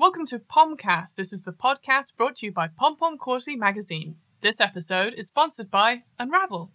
Welcome to Pomcast. This is the podcast brought to you by Pom Pom Quarterly Magazine. This episode is sponsored by Unravel.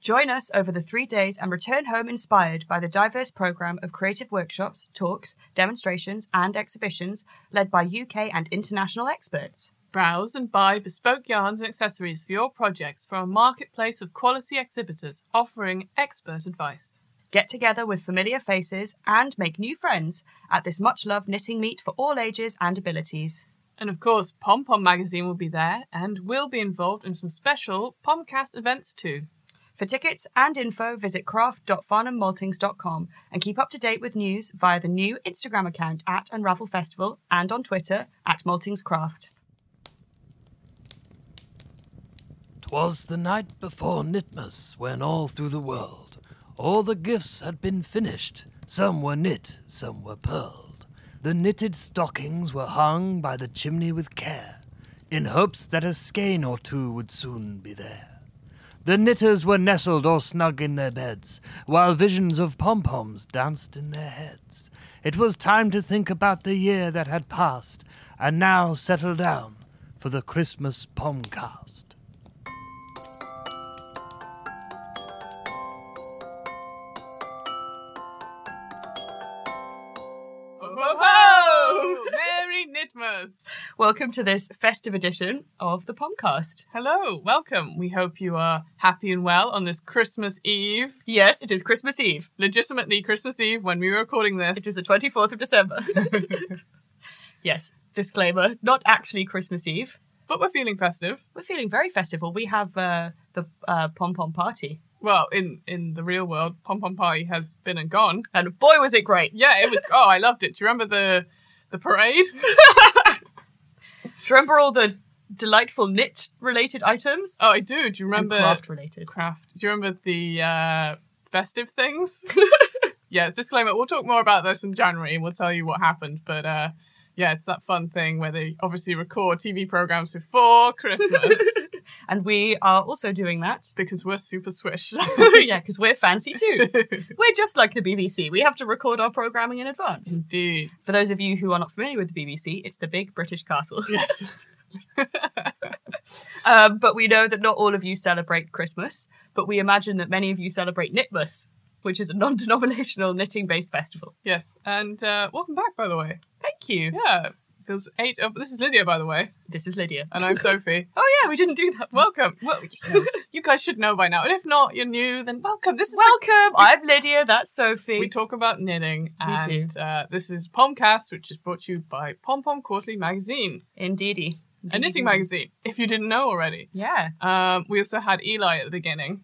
Join us over the three days and return home inspired by the diverse programme of creative workshops, talks, demonstrations, and exhibitions led by UK and international experts. Browse and buy bespoke yarns and accessories for your projects from a marketplace of quality exhibitors offering expert advice. Get together with familiar faces and make new friends at this much loved knitting meet for all ages and abilities. And of course, Pom Pom Magazine will be there and will be involved in some special Pomcast events too. For tickets and info, visit craft.farnhammaltings.com and keep up to date with news via the new Instagram account at Unravel Festival and on Twitter at Maltingscraft. 'Twas the night before Knitmas, when all through the world all the gifts had been finished. Some were knit, some were purled. The knitted stockings were hung by the chimney with care, in hopes that a skein or two would soon be there. The knitters were nestled all snug in their beds, while visions of pom poms danced in their heads. It was time to think about the year that had passed, and now settle down for the Christmas pomcast. Welcome to this festive edition of the Pomcast. Hello, welcome. We hope you are happy and well on this Christmas Eve. Yes, it is Christmas Eve. Legitimately Christmas Eve when we were recording this. It is the 24th of December. yes, disclaimer, not actually Christmas Eve. But we're feeling festive. We're feeling very festival. We have uh, the uh, pom pom party. Well, in, in the real world, Pom Pom Party has been and gone. And boy, was it great. Yeah, it was. oh, I loved it. Do you remember the the parade? Do you remember all the delightful knit related items? Oh, I do. Do you remember craft related. craft? Do you remember the uh, festive things? yeah. Disclaimer: We'll talk more about this in January, and we'll tell you what happened. But uh, yeah, it's that fun thing where they obviously record TV programs before Christmas And we are also doing that. because we're super swish. yeah, because we're fancy too. We're just like the BBC. We have to record our programming in advance. Indeed. For those of you who are not familiar with the BBC, it's the big British castle. Yes. Um, but we know that not all of you celebrate Christmas, but we imagine that many of you celebrate Knitmas, which is a non denominational knitting based festival. yes. And uh, welcome back, by the way. Thank you. Yeah. Feels eight. Oh, this is Lydia, by the way, This is Lydia. and I'm Sophie. oh, yeah, we didn't do that. Welcome. Well, you guys should know by now. And if not, you're new, then welcome. This is the- Welcome. I'm Lydia. That's Sophie. we talk about knitting, We do. uh, this is Pomcast, which is brought to you by Pom Pom Quarterly Magazine, Indeedy. a knitting magazine. If you didn't know already, Yeah, um, we also had Eli at the beginning.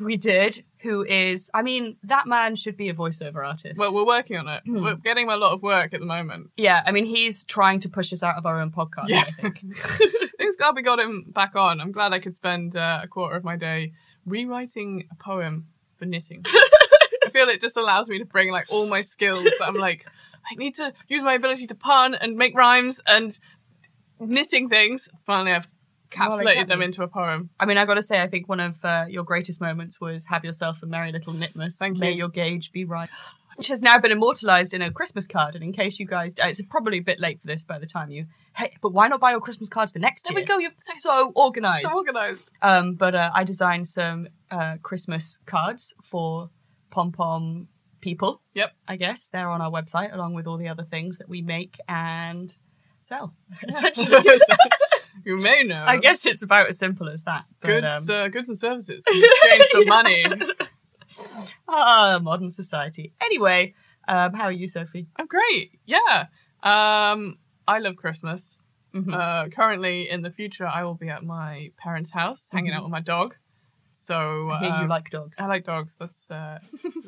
we did. Who is, I mean, that man should be a voiceover artist. Well, we're working on it. Hmm. We're getting a lot of work at the moment. yeah, I mean, he's trying to push us out of our own podcast, Yeah. I think. Thanks God we got him back on. I'm glad I could spend uh, a quarter of my day rewriting a poem for knitting. I feel it just allows me to bring like all my skills. I'm like, I need to use my ability to pun and make rhymes and knitting things. Finally, I've Well, exactly. them into a poem. I mean, I got to say, I think one of uh, your greatest moments was "Have yourself a merry little Knitmas." Thank May you. your gauge be right, which has now been immortalized in a Christmas card. And in case you guys, uh, it's probably a bit late for this by the time you. Hey, but why not buy your Christmas cards for next There year? we go. You're So organized. so organized. Um, but uh, I designed some uh, Christmas cards for pom pom people. Yep. I guess they're on our website along with all the other things that we make and sell. Essentially, you may know. I guess it's about as simple as that. But, goods, um, uh, goods and services in exchange for money. ah, modern society. Anyway, um, how are you, Sophie? I'm great. Yeah. Um, I love Christmas. Mhm. Uh, currently, in the future, I will be at my parents' house hanging out with my dog. So I you um, like dogs. I like dogs. That's uh,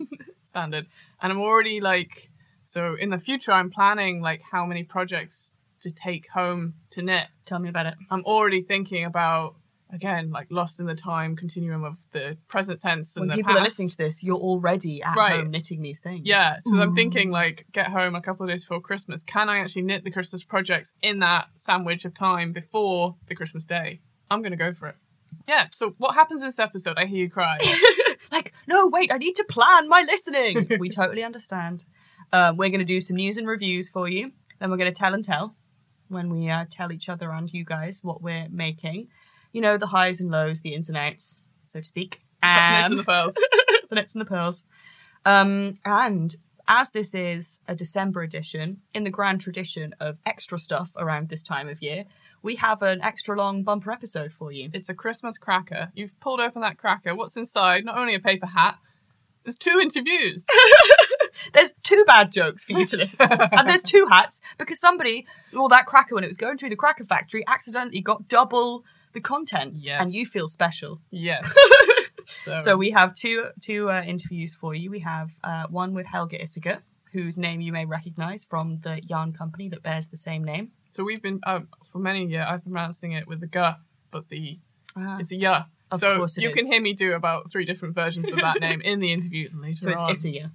standard. And I'm already like, so in the future, I'm planning like how many projects to take home to knit. Tell me about it. I'm already thinking about again like lost in the time continuum of the present tense and When the people past. are listening to this, you're already at Right. home knitting these things. Yeah, so I'm thinking like get home a couple of days before Christmas. Can I actually knit the Christmas projects in that sandwich of time before the Christmas day? I'm gonna go for it. Yeah. So what happens in this episode? I hear you cry. like, no, wait, I need to plan my listening. we totally understand. Um, we're going to do some news and reviews for you. Then we're going to tell and tell. When we uh, tell each other and you guys what we're making. You know, the highs and lows, the ins and outs, so to speak. Um, and the pearls. the and the pearls. Um, and as this is a December edition, in the grand tradition of extra stuff around this time of year, we have an extra long bumper episode for you. It's a Christmas cracker. You've pulled open that cracker. What's inside? Not only a paper hat, there's two interviews. There's two bad jokes for you to listen to, and there's two hats because somebody, well, that cracker when it was going through the cracker factory, accidentally got double the contents, Yes. and you feel special. Yes. So, So we have two two uh, interviews for you. We have uh, one with Helga Isager, whose name you may recognise from the yarn company that bears the same name. so we've been uh, for many years. I've been pronouncing it with the g, but the Ah. it's a yeah. Of so you is. can hear me do about three different versions of that name in the interview later So it's on.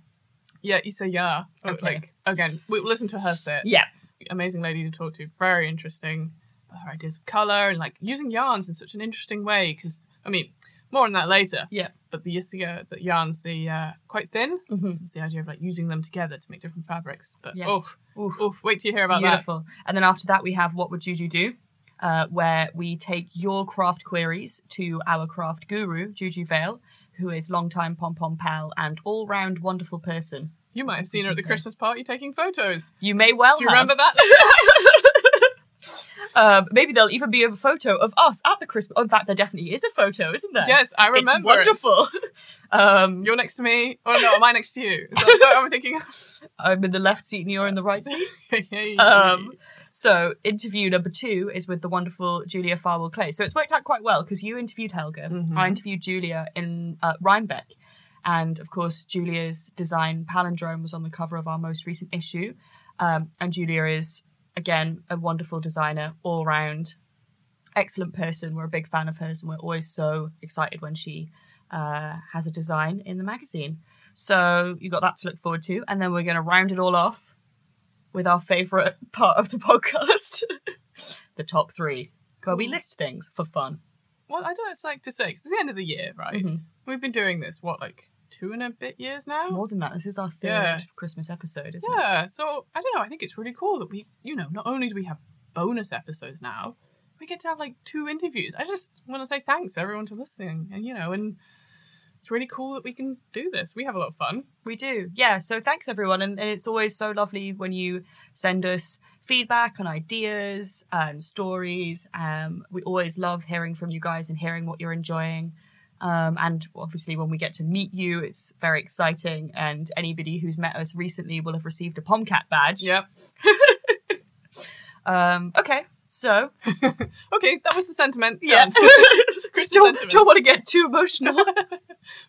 Yeah, Issa yeah. Oh, Okay. Like again, we listen to her say it. Yeah. Amazing lady to talk to. Very interesting. Her ideas of color and like using yarns in such an interesting way. Because I mean, more on that later. Yeah. But the Issa the yarns, the uh, quite thin. Mm-hmm. The idea of like using them together to make different fabrics. But Yes. oh, Oof. oh, wait till you hear about that. Beautiful. And then after that, we have What Would Juju Do? Uh, where we take your craft queries to our craft guru, Juju Vale, who is longtime pom pom pal and all round wonderful person. You might have seen her at the Christmas party taking photos. You may well Do you have. remember that? Um, maybe there'll even be a photo of us at the Christmas. Oh, in fact, there definitely is a photo, isn't there? yes, I remember. It's wonderful. um, You're next to me. Oh no, am I next to you? Is that photo I'm thinking? I'm in the left seat and you're in the right seat. Um, so interview number two is with the wonderful Julia Farwell Clay. So it's worked out quite well because you interviewed Helga, Mhm. I interviewed Julia in uh, Rhinebeck, and of course Julia's design palindrome was on the cover of our most recent issue. Um, and Julia is again a wonderful designer, all round, excellent person. We're a big fan of hers, and we're always so excited when she uh, has a design in the magazine. So you got that to look forward to, and then we're going to round it all off with our favourite part of the podcast, the top three, where we list things for fun. well, I don't like to say 'cause it's the end of the year, right? Mhm. We've been doing this what like two and a bit years now. More than that, this is our third Yeah. Christmas episode, isn't it? yeah. So I don't know. I think it's really cool that we, you know, not only do we have bonus episodes now, we get to have like two interviews. I just want to say thanks to everyone to listening, and you know, and it's really cool that we can do this. We have a lot of fun. We do. Yeah. So thanks everyone. And, and it's always so lovely when you send us feedback and ideas and stories. Um, we always love hearing from you guys and hearing what you're enjoying. Um, and obviously, when we get to meet you, it's very exciting. And anybody who's met us recently will have received a Pomcat badge. Yep. Um, okay. So, Okay, that was the sentiment. yeah. Don't, sentiment. don't want to get too emotional.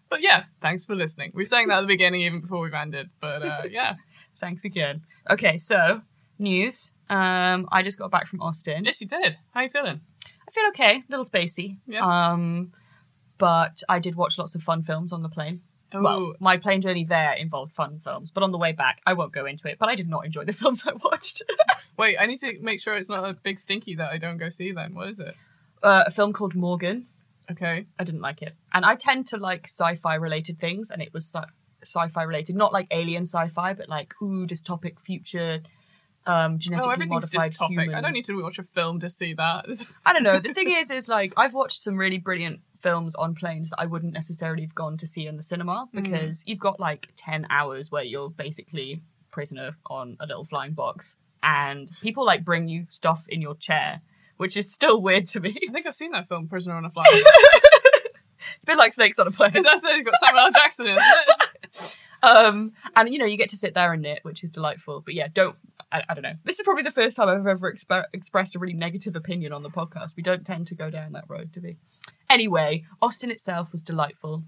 But yeah, thanks for listening. We were saying that at the beginning, even before we've ended. But uh, yeah, Thanks again. Okay. So, news. Um, I just got back from Austin. yes, you did. How are you feeling? I feel okay, a little spacey. Yeah. Um, but I did watch lots of fun films on the plane. Oh, Well, my plane journey there involved fun films, but on the way back, I won't go into it. But I did not enjoy the films I watched. wait, I need to make sure it's not a big stinky that I don't go see. Then what is it? uh, a film called Morgan. Okay. I didn't like it, and I tend to like sci-fi related things, and it was sci- sci-fi related, not like alien sci-fi, but like ooh, dystopic future, um, Oh, genetically everything's modified dystopic. humans. I don't need to watch a film to see that. I don't know. The thing is, is like I've watched some really brilliant films on planes that I wouldn't necessarily have gone to see in the cinema Mm. because you've got like ten hours where you're basically prisoner on a little flying box, and people like bring you stuff in your chair, which is still weird to me. I think I've seen that film, Prisoner on a Flight. it's a bit like snakes on a plane. It's got Samuel L. Jackson in it? Um, and you know, you get to sit there and knit, which is delightful. But yeah, don't. I, I don't know. This is probably the first time I've ever exp- expressed a really negative opinion on the podcast. We don't tend to go down that road, do we? Anyway, Austin itself was delightful.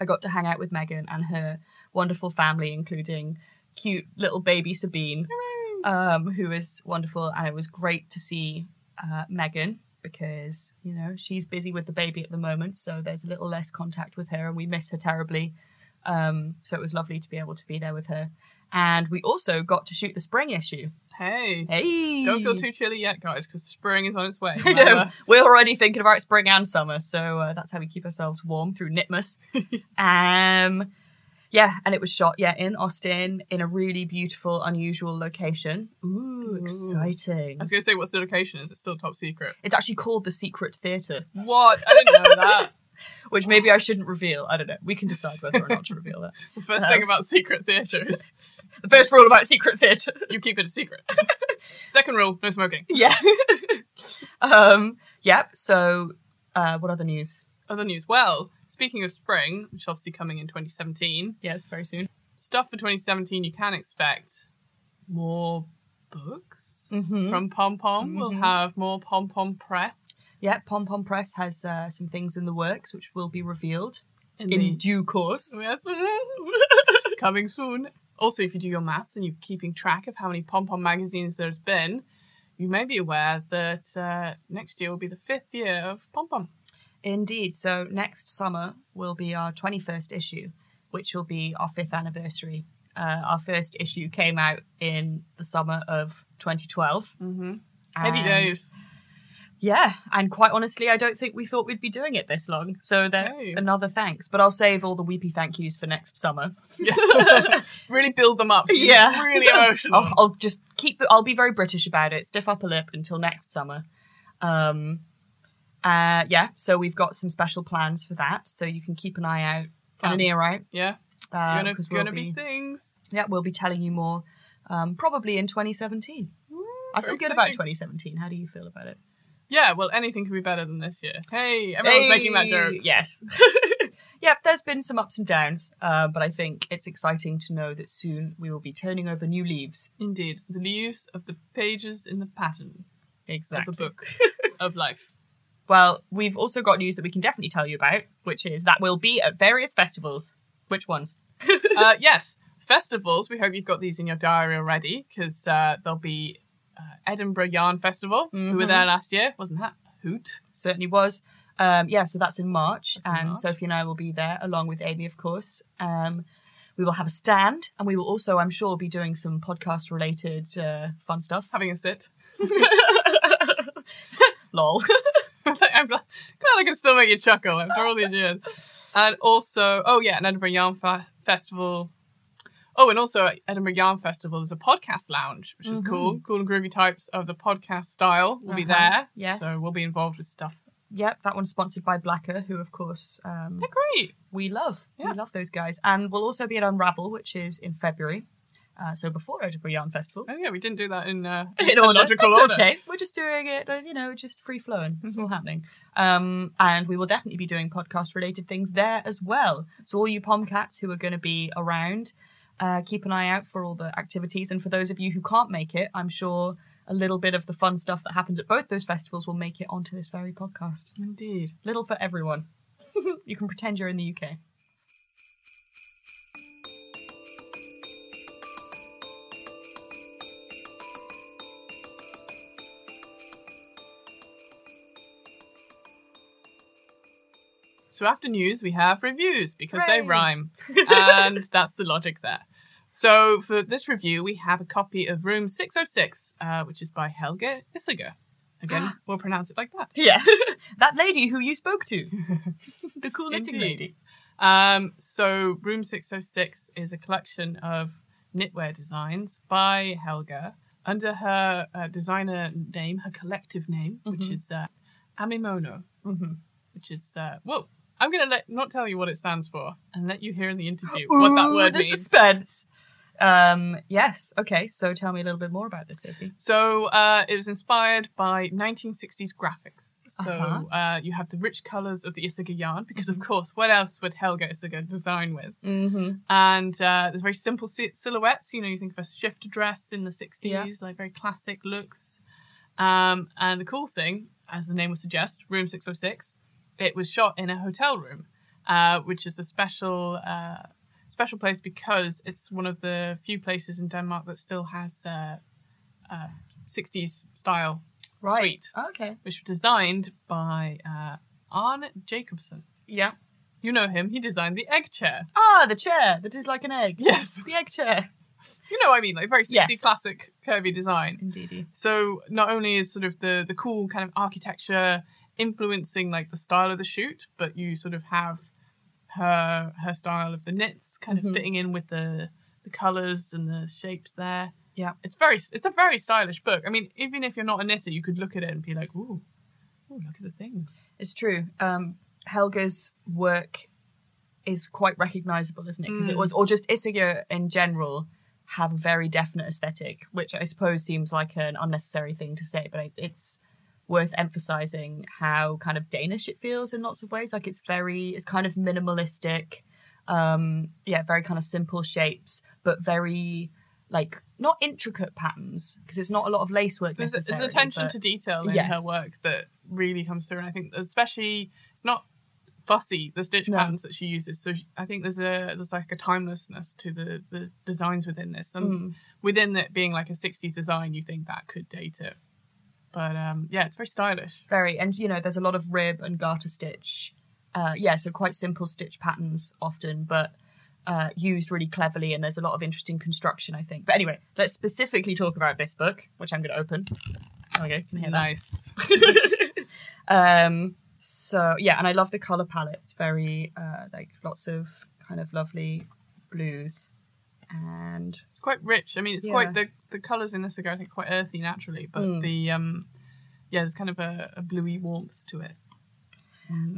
I got to hang out with Megan and her wonderful family, including cute little baby Sabine, um, who is wonderful. And it was great to see uh, Megan because, you know, she's busy with the baby at the moment. So there's a little less contact with her and we miss her terribly. Um, so it was lovely to be able to be there with her. And we also got to shoot the spring issue. Hey. Hey! Don't feel too chilly yet, guys, because spring is on its way. I know. We're already thinking about spring and summer, so uh, that's how we keep ourselves warm through Knitmas. um, Yeah, and it was shot, yeah, in Austin in a really beautiful, unusual location. Ooh, Ooh. exciting. I was going to say, what's the location? Is it still top secret? It's actually called the Secret Theatre, What? I didn't know that. which maybe I shouldn't reveal. I don't know. We can decide whether or not to reveal that. The first Um, thing about secret theatre is The first rule about Secret Theatre. you keep it a secret. Second rule, no smoking. yeah. um, yep, so uh, what other news? Other news. Well, speaking of spring, which obviously coming in 2017, Yes, very soon. stuff for 2017 you can expect more books Mm-hmm. from Pom Pom. We'll Mhm. have more Pom Pom press Yeah, Pom Pom Press has uh, some things in the works which will be revealed in, in the due course. Yes. coming soon. Also, if you do your maths and you're keeping track of how many Pom Pom magazines there's been, you may be aware that uh, next year will be the fifth year of Pom Pom. Indeed. So next summer will be our 21st issue, which will be our fifth anniversary. Uh, our first issue came out in the summer of 2012. Mm-hmm. Heady days. Yeah, and quite honestly, I don't think we thought we'd be doing it this long. So there, Hey. another thanks. But I'll save all the weepy thank yous for next summer. Yeah. really build them up. So Yeah. Really emotional. I'll, I'll just keep. The, I'll be very British about it. Stiff upper lip until next summer. Um, uh, yeah. So we've got some special plans for that. So you can keep an eye out and an ear out. Yeah. Uh, Gonna, we'll gonna be, be, things. yeah, we'll be telling you more. Um, probably in 2017. I feel good about 2017. How do you feel about it? Yeah, well, anything could be better than this year. Hey, everyone's making that joke. Yes. yeah, there's been some ups and downs, uh, but I think it's exciting to know that soon we will be turning over new leaves. Indeed. The leaves of the pages in the pattern of the book of life. Well, we've also got news that we can definitely tell you about, which is that we'll be at various festivals. Which ones? uh, yes, festivals. We hope you've got these in your diary already because uh, there'll be uh, Edinburgh Yarn Festival. We were Mhm. there last year, wasn't that a hoot? Certainly was. Um, yeah, so that's in March, That's in and March. Sophie and I will be there along with Amy, of course. Um, we will have a stand, and we will also, I'm sure, be doing some podcast-related uh, fun stuff. Having a sit. Lol. I'm glad, glad I can still make you chuckle after all these years. And also, oh yeah, an Edinburgh Yarn Fe- Festival. Oh, and also at Edinburgh Yarn Festival there's a podcast lounge, which is Mhm. cool. Cool and groovy types of the podcast style will be Uh-huh. there. Yes. So we'll be involved with stuff. Yep, that one's sponsored by Blacker, who, of course, um, They're great. we love. Yeah. We love those guys. And we'll also be at Unravel, which is in February. Uh, so before Edinburgh Yarn Festival. Oh yeah, we didn't do that in uh, in order. logical It's order. okay. We're just doing it, uh, you know, just free flowing. It's Mm-hmm. all happening. Um, and we will definitely be doing podcast related things there as well. So all you Pomcats who are going to be around, uh, keep an eye out for all the activities. And for those of you who can't make it, I'm sure a little bit of the fun stuff that happens at both those festivals will make it onto this very podcast. Indeed. Little for everyone. you can pretend you're in the UK. So after news, we have reviews because they rhyme, and that's the logic there. So for this review, we have a copy of Room 606, uh, which is by Helga Isager. Again, we'll pronounce it like that. Yeah. that lady who you spoke to. the cool knitting Indeed. lady. Um, so Room 606 is a collection of knitwear designs by Helga under her uh, designer name, her collective name, which Mhm. is uh, Amimono, Mm-hmm. which is uh, whoa. I'm gonna let not tell you what it stands for and let you hear in the interview what that word the means. suspense. Um, yes. Okay. So tell me a little bit more about this, Sophie. So uh, it was inspired by 1960s graphics. So Uh-huh. uh, you have the rich colours of the Isager yarn, because of course, what else would Helga Isager design with? Mm-hmm. And uh, there's very simple si- silhouettes. You know, you think of a shifter dress in the 60s, Yeah. like very classic looks. Um, and the cool thing, as the name would suggest, Room 606, it was shot in a hotel room, uh, which is a special uh, special place because it's one of the few places in Denmark that still has uh, uh, 60s style Right. suite, Okay. which was designed by uh, Arne Jacobsen. Yeah. You know him. He designed the egg chair. Ah, the chair that is like an egg. Yes. The egg chair. You know what I mean? Like very 60 Yes. classic curvy design. Indeedy. So not only is sort of the the cool kind of architecture influencing like the style of the shoot, but you sort of have her her style of the knits kind Mhm. of fitting in with the the colors and the shapes there. Yeah. it's very it's a very stylish book. I mean, even if you're not a knitter, you could look at it and be like, ooh, ooh look at the things. It's true. Um, Helga's work is quite recognizable, isn't it? Because it Mm. was, or just Isager in general, have a very definite aesthetic, which I suppose seems like an unnecessary thing to say, but it's worth emphasizing how kind of Danish it feels in lots of ways. Like it's very, it's kind of minimalistic, um, yeah, very kind of simple shapes, but very like not intricate patterns because it's not a lot of lace work. There's, there's attention but- to detail in Yes. her work that really comes through, and I think especially it's not fussy the stitch No. patterns that she uses. So she- I think there's a there's like a timelessness to the the designs within this, and Mm. within it being like a 60s design, you think that could date it. But um, yeah, it's very stylish. very and you know there's a lot of rib and garter stitch. Uh yeah so quite simple stitch patterns often but uh used really cleverly and there's a lot of interesting construction i think. But anyway let's specifically talk about this book which i'm going to open. There we go you can hear Nice. that um so yeah and i love the color palette. It's very uh like lots of kind of lovely blues and It's quite rich. I mean, it's Yeah. quite the the colors in this are I think quite earthy naturally, but Mm. the um yeah, there's kind of a, a bluey warmth to it.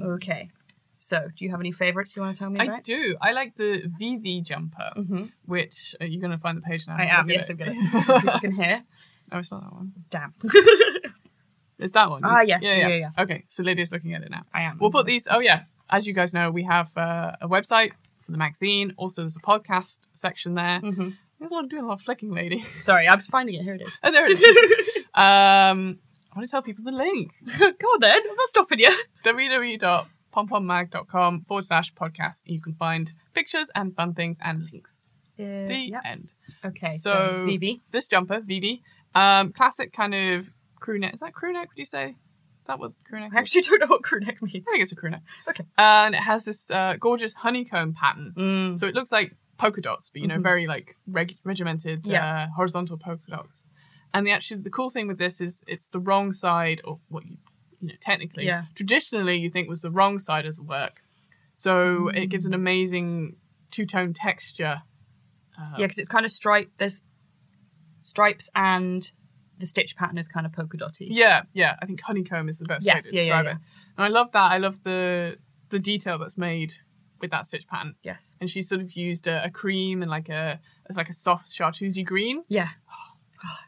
okay so do you have any favorites you want to tell me I about do. I like the Vivi jumper, mm-hmm. which uh, you're going to find the page now. i am yes i'm gonna it. so can hear oh, it's not that one. damn It's that one. Ah, yes. Yeah, yeah, Okay, so Lydia's looking at it now. I am. We'll put these. Oh yeah, as you guys know, we have uh, a website for the magazine. Also, there's a podcast section there. Mhm. There's a lot of doing a lot of flicking, lady. Sorry, I was finding it. Here it is. Oh, there it is. um, I want to tell people the link: Go on then. I'm not stopping you. www.pompommag.com forward slash podcast. You can find pictures and fun things and links. The yeah. end. Okay. So, So- Vivi. This jumper, Vivi, um, classic kind of crew neck. Is that crew neck? Would you say? That what crew neck? I actually don't know what crew neck means. I think it's a crew neck. Okay. And it has this uh, gorgeous honeycomb pattern. Mm. So it looks like polka dots, but you know, Mhm. very like reg- regimented, Yeah. uh, horizontal polka dots. And the actually the cool thing with this is it's the wrong side, or what you you know technically Yeah. traditionally you think was the wrong side of the work. So it gives Mm. an amazing two tone texture. Uh, Yeah, because it's kind of stripe. There's stripes and the stitch pattern is kind of polka dotty. Yeah, yeah. I think honeycomb is the best way Yes, to yeah, yeah, describe it. And I love that. I love the the detail that's made with that stitch pattern. Yes. And she sort of used a, a cream and like a it's like a soft chartreusey green. Yeah.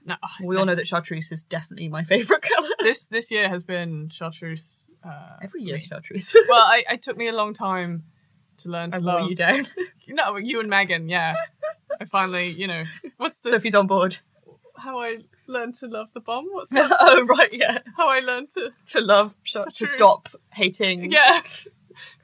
No, We all know that chartreuse is definitely my favorite color. this this year has been chartreuse. Uh, Every year, chartreuse. well, I, it took me a long time to learn to I love. you down. No, you and Megan, yeah. I finally, you know, what's the Sophie's on board. how I learned to love the bomb? What's that? oh right, yeah. how I learned to To love, char- to stop hating. yeah.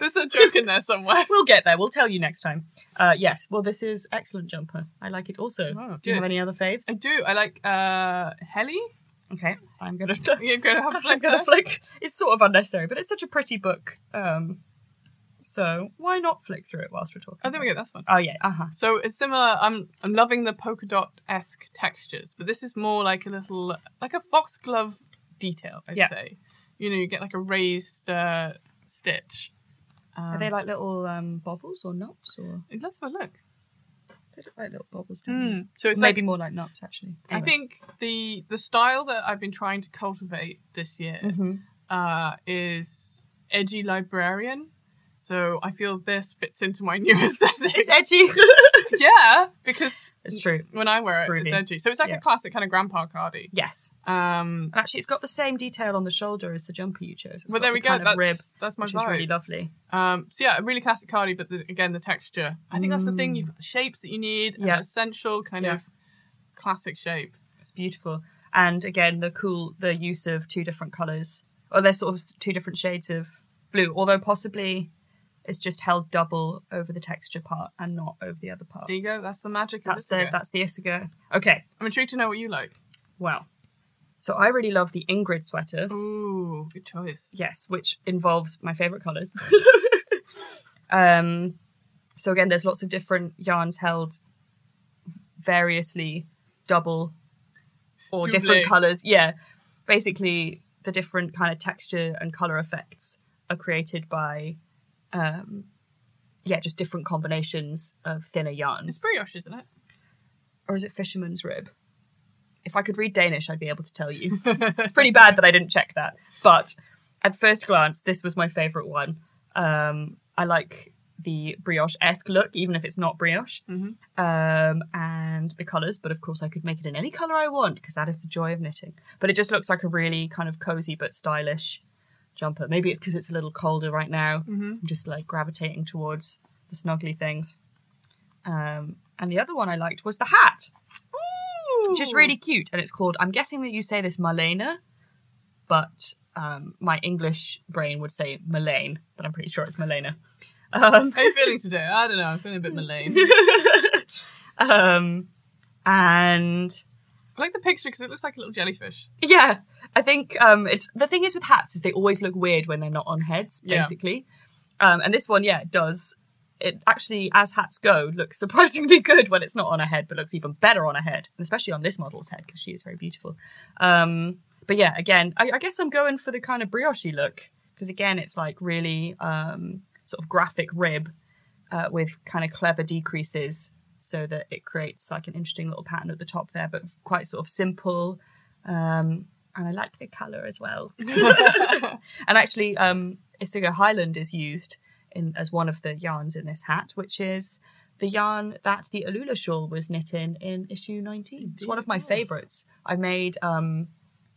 There's a joke in there somewhere. We'll get there. We'll tell you next time. Uh, yes. Well, this is excellent jumper. I like it also. Oh, Do you have any other faves? I do. I like uh Helly. Okay, I'm gonna. You're gonna have a I'm gonna flick. It's sort of unnecessary, but it's such a pretty book. Um, so why not flick through it whilst we're talking? I think we get this one. Oh yeah. Uh huh. So it's similar. I'm I'm loving the polka dot esque textures, but this is more like a little like a foxglove detail. I'd Yeah. say. You know, you get like a raised uh, stitch. Um, Are they like little um bobbles or knots or? Let's have a look. They look like little bobbles. Mm. So it's Maybe like more like knots actually. I think the the style that I've been trying to cultivate this year hmm uh, is edgy librarian. So I feel this fits into my new aesthetic. It's edgy. yeah, because it's true. when I wear It's it, it's edgy. So it's like Yeah. a classic kind of grandpa cardi. Yes. Um, And actually, it's got the same detail on the shoulder as the jumper you chose. It's got there the we go. That's rib, that's my which vibe. is really lovely. Um, so yeah, a really classic cardi, but the, again the texture. I think that's the thing. Mm. You've got the shapes that you need, Yeah. essential kind Yeah. of classic shape. It's beautiful. And again, the cool, the use of two different colours. Or they're sort of two different shades of blue, although possibly it's just held double over the texture part and not over the other part. There you go. That's the magic. That's of the Isager. that's the Isager. Okay, I'm intrigued to know what you like. well. So I really love the Ingrid sweater. Ooh, good choice. Yes, which involves my favourite colours. um so again there's lots of different yarns held variously double or Double. different colours. Yeah. Basically the different kind of texture and colour effects are created by um yeah, just different combinations of thinner yarns. It's brioche, isn't it? or is it fisherman's rib? If I could read Danish, I'd be able to tell you. it's pretty bad that I didn't check that. But at first glance, this was my favourite one. Um, I like the brioche esque look, even if it's not brioche. Mhm. Um, and the colours, but of course, I could make it in any colour I want because that is the joy of knitting. But it just looks like a really kind of cozy but stylish jumper. Maybe it's because it's a little colder right now. hmm I'm just like gravitating towards the snuggly things. Um, and the other one I liked was the hat which is really cute, and it's called. I'm guessing that you say this Malena, but um, my English brain would say Malane, but I'm pretty sure it's Malena. Um, How are you feeling today? I don't know. I'm feeling a bit malign. um, and I like the picture because it looks like a little jellyfish. yeah, I think um, it's the thing is with hats is they always look weird when they're not on heads, Yeah. basically. Um, and this one, yeah, it does. It actually, as hats go, looks surprisingly good when it's not on a head, but looks even better on a head, and especially on this model's head because she is very beautiful. Um, but yeah, again, I, I guess I'm going for the kind of brioche look because again, it's like really um, sort of graphic rib uh, with kind of clever decreases so that it creates like an interesting little pattern at the top there, but quite sort of simple. Um, and I like the colour as well. and actually, um, Isager Highland is used in as one of the yarns in this hat, which is the yarn that the Alula shawl was knit in in issue 19. It's one of my Indeed favourites. I made um,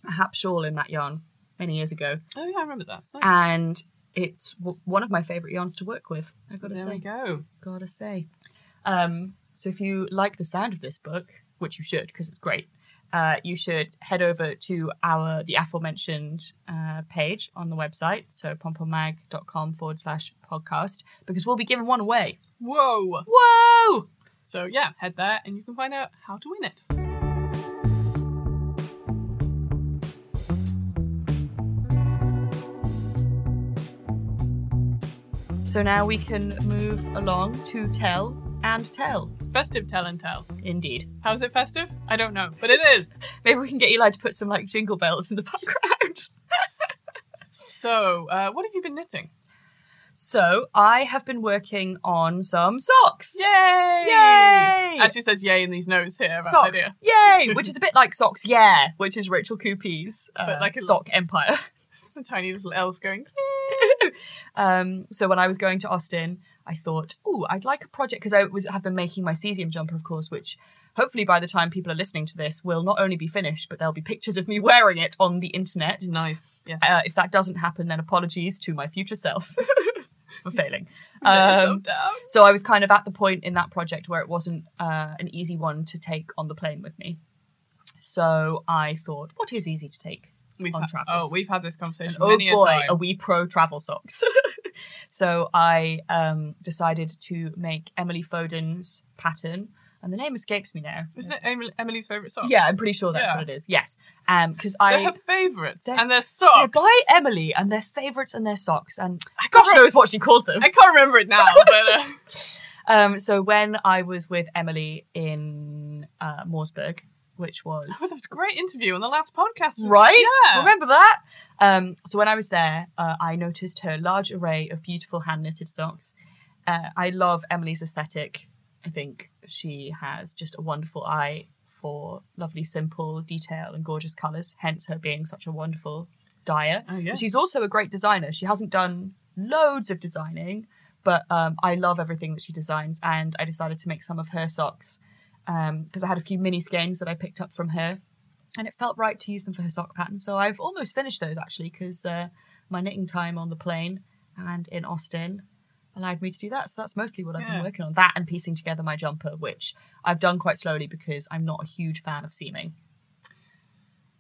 a hap shawl in that yarn many years ago, Oh yeah, I remember that. Nice. and it's w- one of my favourite yarns to work with. I gotta there say we go. gotta say. Um, so if you like the sound of this book, which you should because it's great, uh, you should head over to our the aforementioned uh, page on the website, so pompommag.com forward slash podcast, because we'll be giving one away. Whoa. Whoa! So yeah, head there and you can find out how to win it. So now we can move along to tell and tell. Festive tell and tell. Indeed. How's it festive? I don't know, but it is. Maybe we can get Eli to put some like jingle bells in the background. So, uh, what have you been knitting? so I have been working on some socks. Yay! Yay! Actually says yay in these notes here about socks, idea. yay! Which is a bit like socks, yeah, which is Rachel Coopey's uh, But like a- sock empire. A tiny little elf going. um, so when I was going to Austin, I thought, oh, I'd like a project because I was have been making my cesium jumper, of course, which hopefully by the time people are listening to this will not only be finished, but there'll be pictures of me wearing it on the internet. Nice. Yes. Uh, if that doesn't happen, then apologies to my future self for failing. That is so Um. So I was kind of at the point in that project where it wasn't uh, an easy one to take on the plane with me. So I thought, what is easy to take? We've on had, travels. oh, we've had this And conversation oh boy, a time. are we pro travel socks? So I um, decided to make Emily Foden's pattern, and the name escapes me now. Isn't it Emily, Emily's favourite socks? Yeah, I'm pretty sure that's Yeah. what it is. Yes, because They're I her favourites, They're- and they're they're socks. by Emily, and their favourites and their socks, and I gosh can't, knows what she called them. I can't remember it now, but uh, Um, so when I was with Emily in uh, Mooresburg, which was oh, that was a great interview on the last podcast. right, Yeah. remember that? Um, so when I was there, uh, I noticed her large array of beautiful hand knitted socks. Uh, I love Emily's aesthetic. I think she has just a wonderful eye for lovely, simple detail and gorgeous colours. Hence her being such a wonderful dyer. Oh yeah. She's also a great designer. She hasn't done loads of designing, but um, I love everything that she designs. And I decided to make some of her socks because I had a few mini skeins that I picked up from her, and it felt right to use them for her sock pattern. So I've almost finished those actually because uh, my knitting time on the plane and in Austin allowed me to do that. So that's mostly what I've Yeah. been working on. That and piecing together my jumper, which I've done quite slowly because I'm not a huge fan of seaming.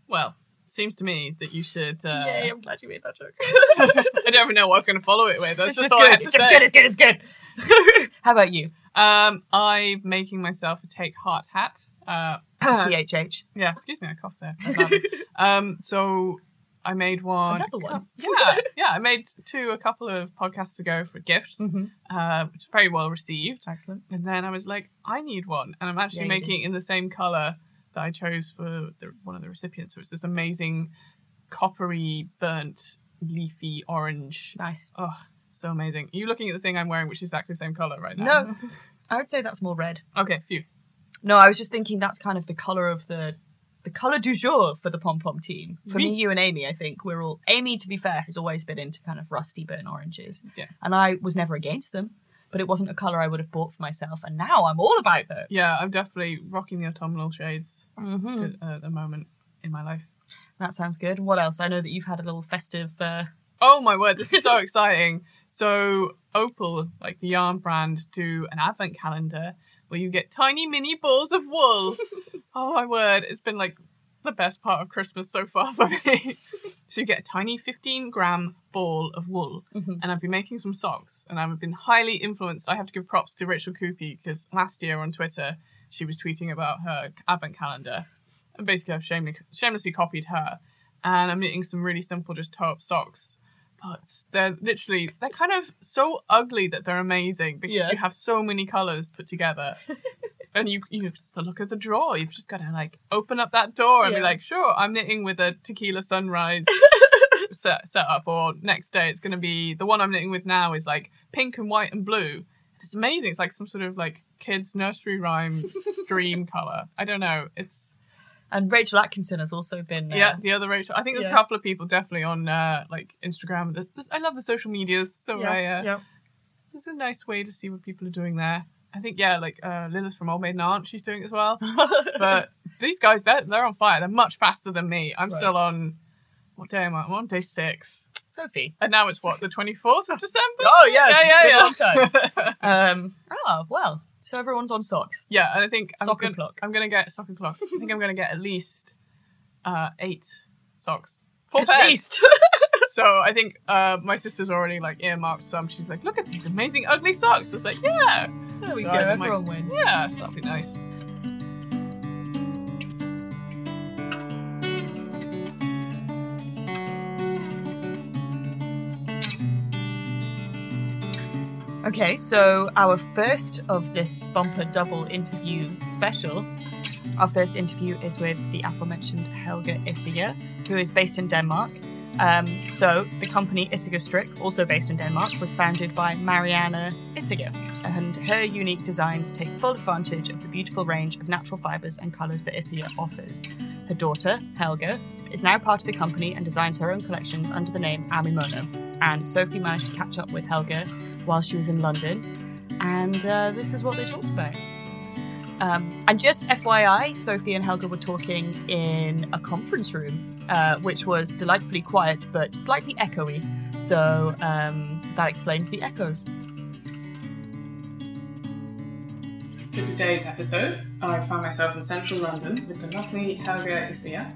Well, seems to me that you should. Uh, Yay, I'm glad you made that joke. I don't even know what I was going to follow it with. That's it's just just good. It's just good. It's good. It's good. How about you? Um, I'm making myself a take heart hat. Uh, THH. yeah, excuse me, I coughed there. I love it. um, so I made one. Another one? Yeah, yeah, I made two a couple of podcasts ago for a gift, Mm-hmm. uh, which was very well received. Excellent. And then I was like, I need one, and I'm actually Yeah, making it in the same color that I chose for the, one of the recipients. So it's this amazing coppery, burnt, leafy orange. Nice. Oh, So amazing. Are you looking at the thing I'm wearing, which is exactly the same color right now? No. I would say that's more red. okay, phew. No, I was just thinking that's kind of the color of the the color du jour for the pom pom team. For me, you and Amy, I think we're all Amy. To be fair, has always been into kind of rusty burnt oranges. Yeah. and I was never against them, but it wasn't a color I would have bought for myself. And now I'm all about them. Yeah, I'm definitely rocking the autumnal shades Mm-hmm. to, uh, at the moment in my life. That sounds good. What else? I know that you've had a little festive. Uh... Oh my word, this is so exciting. So Opal, like the yarn brand, do an advent calendar where you get tiny mini balls of wool. oh my word, it's been like the best part of Christmas so far for me. so you get a tiny 15 gram ball of wool, Mhm. and I've been making some socks, and I've been highly influenced. I have to give props to Rachel Coopey because last year on Twitter she was tweeting about her advent calendar, and basically I've shamelessly, shamelessly copied her, and I'm knitting some really simple just toe up socks. But they're literally they're kind of so ugly that they're amazing because Yeah. you have so many colours put together. and you you just look at the drawer. You've just got to like open up that door and be like, sure, I'm knitting with a tequila sunrise set set up, or next day it's going to be the one I'm knitting with now is like pink and white and blue. It's amazing. It's like some sort of like kids nursery rhyme dream color. I don't know. It's And Rachel Atkinson has also been. Uh, yeah, the other Rachel. I think there's Yeah. a couple of people definitely on uh, like Instagram. There's- I love the social medias, so yes, I, uh, yeah. it's a nice way to see what people are doing there. I think yeah, like uh, Lilith from Old Maiden Aunt, she's doing it as well. But these guys, they're they're on fire. They're much faster than me. I'm Right. still on what day am I? I'm on day six, Sophie. and now it's what the 24th of December. Oh yeah, yeah, a yeah, long time. Um. Oh well. So everyone's on socks. yeah, and I think I'm Sock gonna, clock. I'm gonna get sock and clock. I think I'm gonna get at least uh, eight socks. Four At pairs. least. So I think uh, my sister's already like earmarked some. She's like, look at these amazing ugly socks. I was like, yeah, there we So go. I might- Everyone wins. yeah, that'll be nice. Okay, so our first of this bumper double interview special, our first interview is with the aforementioned Helga Isager, who is based in Denmark. Um, so the company Isager Strik, also based in Denmark, was founded by Marianne Isager, and her unique designs take full advantage of the beautiful range of natural fibres and colours that Isager offers. Her daughter, Helga, is now part of the company and designs her own collections under the name Amimono. And Sophie managed to catch up with Helga while she was in London, and uh, this is what they talked about. Um, and just FYI, Sophie and Helga were talking in a conference room, uh, which was delightfully quiet but slightly echoey. So um, that explains the echoes. For today's episode, I found myself in central London with the lovely Helga Isia.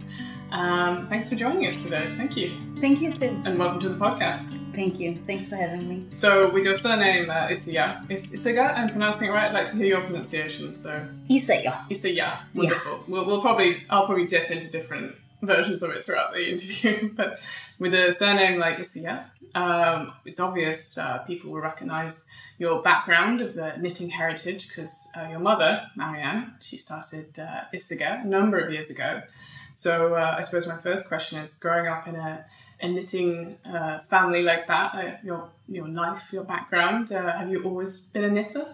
Um, thanks for joining us today. Thank you. Thank you too. And welcome to the podcast. Thank you. Thanks for having me. So, with your surname uh, Isia, is Isiga, I'm pronouncing it right. I'd like to hear your pronunciation. So, Isaya. Isiya, wonderful. We'll, we'll probably, I'll probably dip into different versions of it throughout the interview. but with a surname like Isiya, um, it's obvious uh, people will recognise your background of uh, knitting heritage because uh, your mother, Marianne, she started uh, a number of years ago. So uh, I suppose my first question is: growing up in a, a knitting uh, family like that, uh, your your life, your background, uh, have you always been a knitter?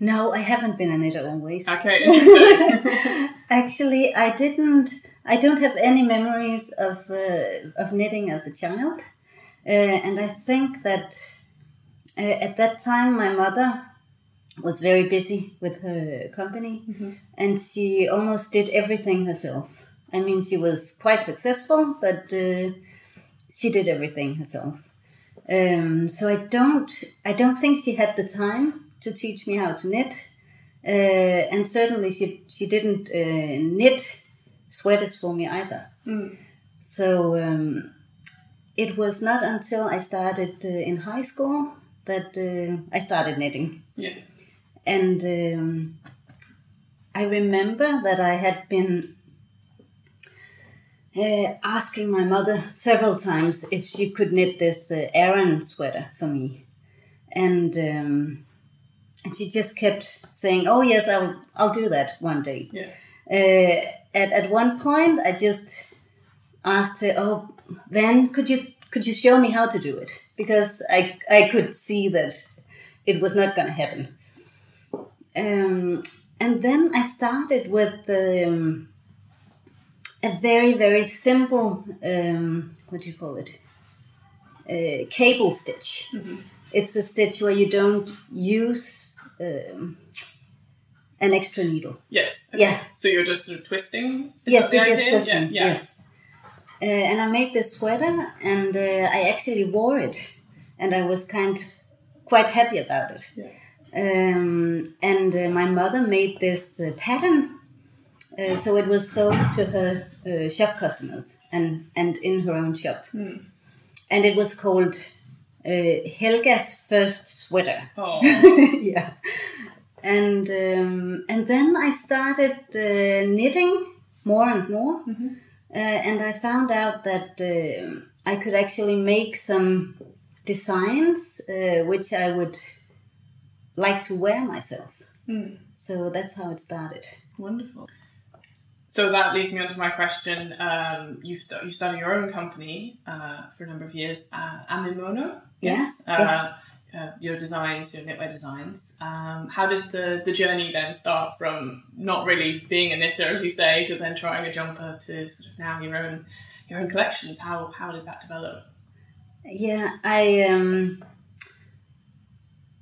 No, I haven't been a knitter always. Okay, interesting. Actually, I didn't. I don't have any memories of uh, of knitting as a child, uh, and I think that uh, at that time my mother was very busy with her company, and she almost did everything herself. I mean, she was quite successful, but uh, she did everything herself. Um, so I don't. I don't think she had the time to teach me how to knit. Uh, and certainly she she didn't uh, knit sweaters for me either. Mm. So um, it was not until I started uh, in high school that uh, I started knitting. yeah. And um, I remember that I had been uh, asking my mother several times if she could knit this uh, Aran sweater for me, and um, and she just kept saying, "Oh yes, I'll I'll do that one day." Yeah. Uh, at at one point, I just asked her, "Oh, then could you could you show me how to do it? Because I I could see that it was not going to happen. Um, and then I started with um, a very very simple um, what do you call it? Uh, cable stitch. It's a stitch where you don't use um, an extra needle. Yes. Yeah. So you're just sort of twisting. Is Yes, you're just twisting. Yeah. yeah. Yes. Uh, and I made this sweater, and uh, I actually wore it, and I was kind quite happy about it. Yeah. Um, and uh, my mother made this uh, pattern, uh, so it was sold to her uh, shop customers and and in her own shop, and it was called uh, Helga's first sweater Oh. yeah. And um, and then I started uh, knitting more and more, uh, and I found out that I could actually make some designs uh, which I would like to wear myself. So that's how it started. Wonderful. So that leads me on to my question. Um, you st- you started your own company uh, for a number of years, uh, Amimono. Yeah, Uh. Uh, your designs, your knitwear designs. Um, how did the, the journey then start from not really being a knitter, as you say, to then trying a jumper to sort of now your own your own collections? How how did that develop? Yeah, I um,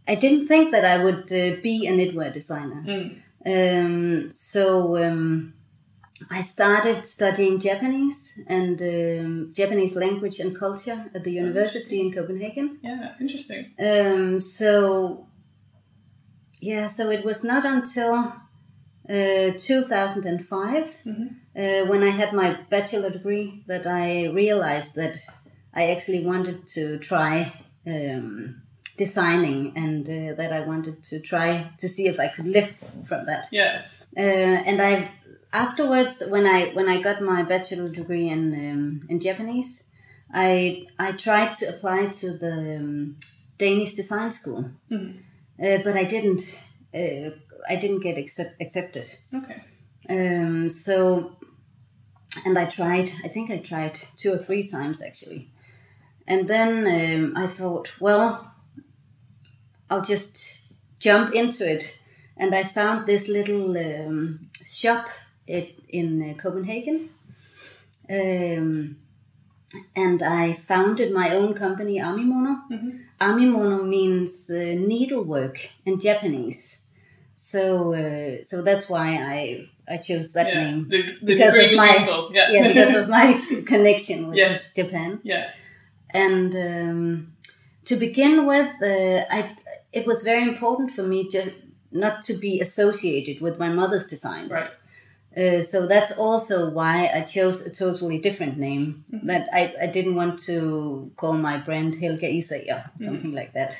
I didn't think that I would uh, be a knitwear designer. Mm. Um, so um, I started studying Japanese and um, Japanese language and culture at the university in Copenhagen. Yeah, interesting. Um, so yeah, so it was not until uh, 2005 uh, when I had my bachelor degree that I realized that I actually wanted to try um, designing and uh, that I wanted to try to see if I could live from that. Yeah. Uh, and I afterwards when I when I got my bachelor degree in um, in Japanese, I I tried to apply to the um, Danish design school, uh, but I didn't. Uh, I didn't get accept- accepted. Okay. Um, so, and I tried. I think I tried two or three times actually, and then um, I thought, well, I'll just jump into it. And I found this little um, shop it, in uh, Copenhagen, um, and I founded my own company, Amimono. Amimono means uh, needlework in Japanese. So, uh, so that's why I I chose that yeah. name The, the because of my. Yeah. yeah because of my connection with Yes. Japan. yeah. And um, to begin with, uh, I it was very important for me just not to be associated with my mother's designs. Right. Uh, so that's also why I chose a totally different name. Mm-hmm. That I, I didn't want to call my brand Helga Isager, something like that.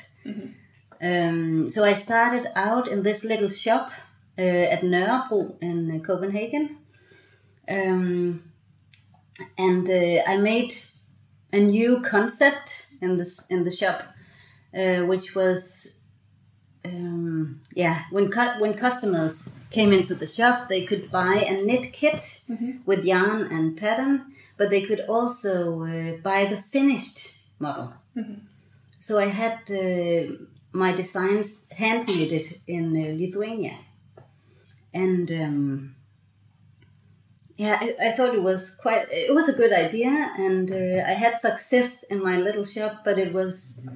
Um, so I started out in this little shop uh, at Nørrebro in uh, Copenhagen. Um, and uh, I made a new concept in this in the shop, uh, which was um, yeah when cu- when customers came into the shop, they could buy a knit kit with yarn and pattern, but they could also uh, buy the finished model. So I had uh, my designs hand knitted in uh, Lithuania, and. Um, yeah, I, I thought it was quite. It was a good idea, and uh, I had success in my little shop. But it was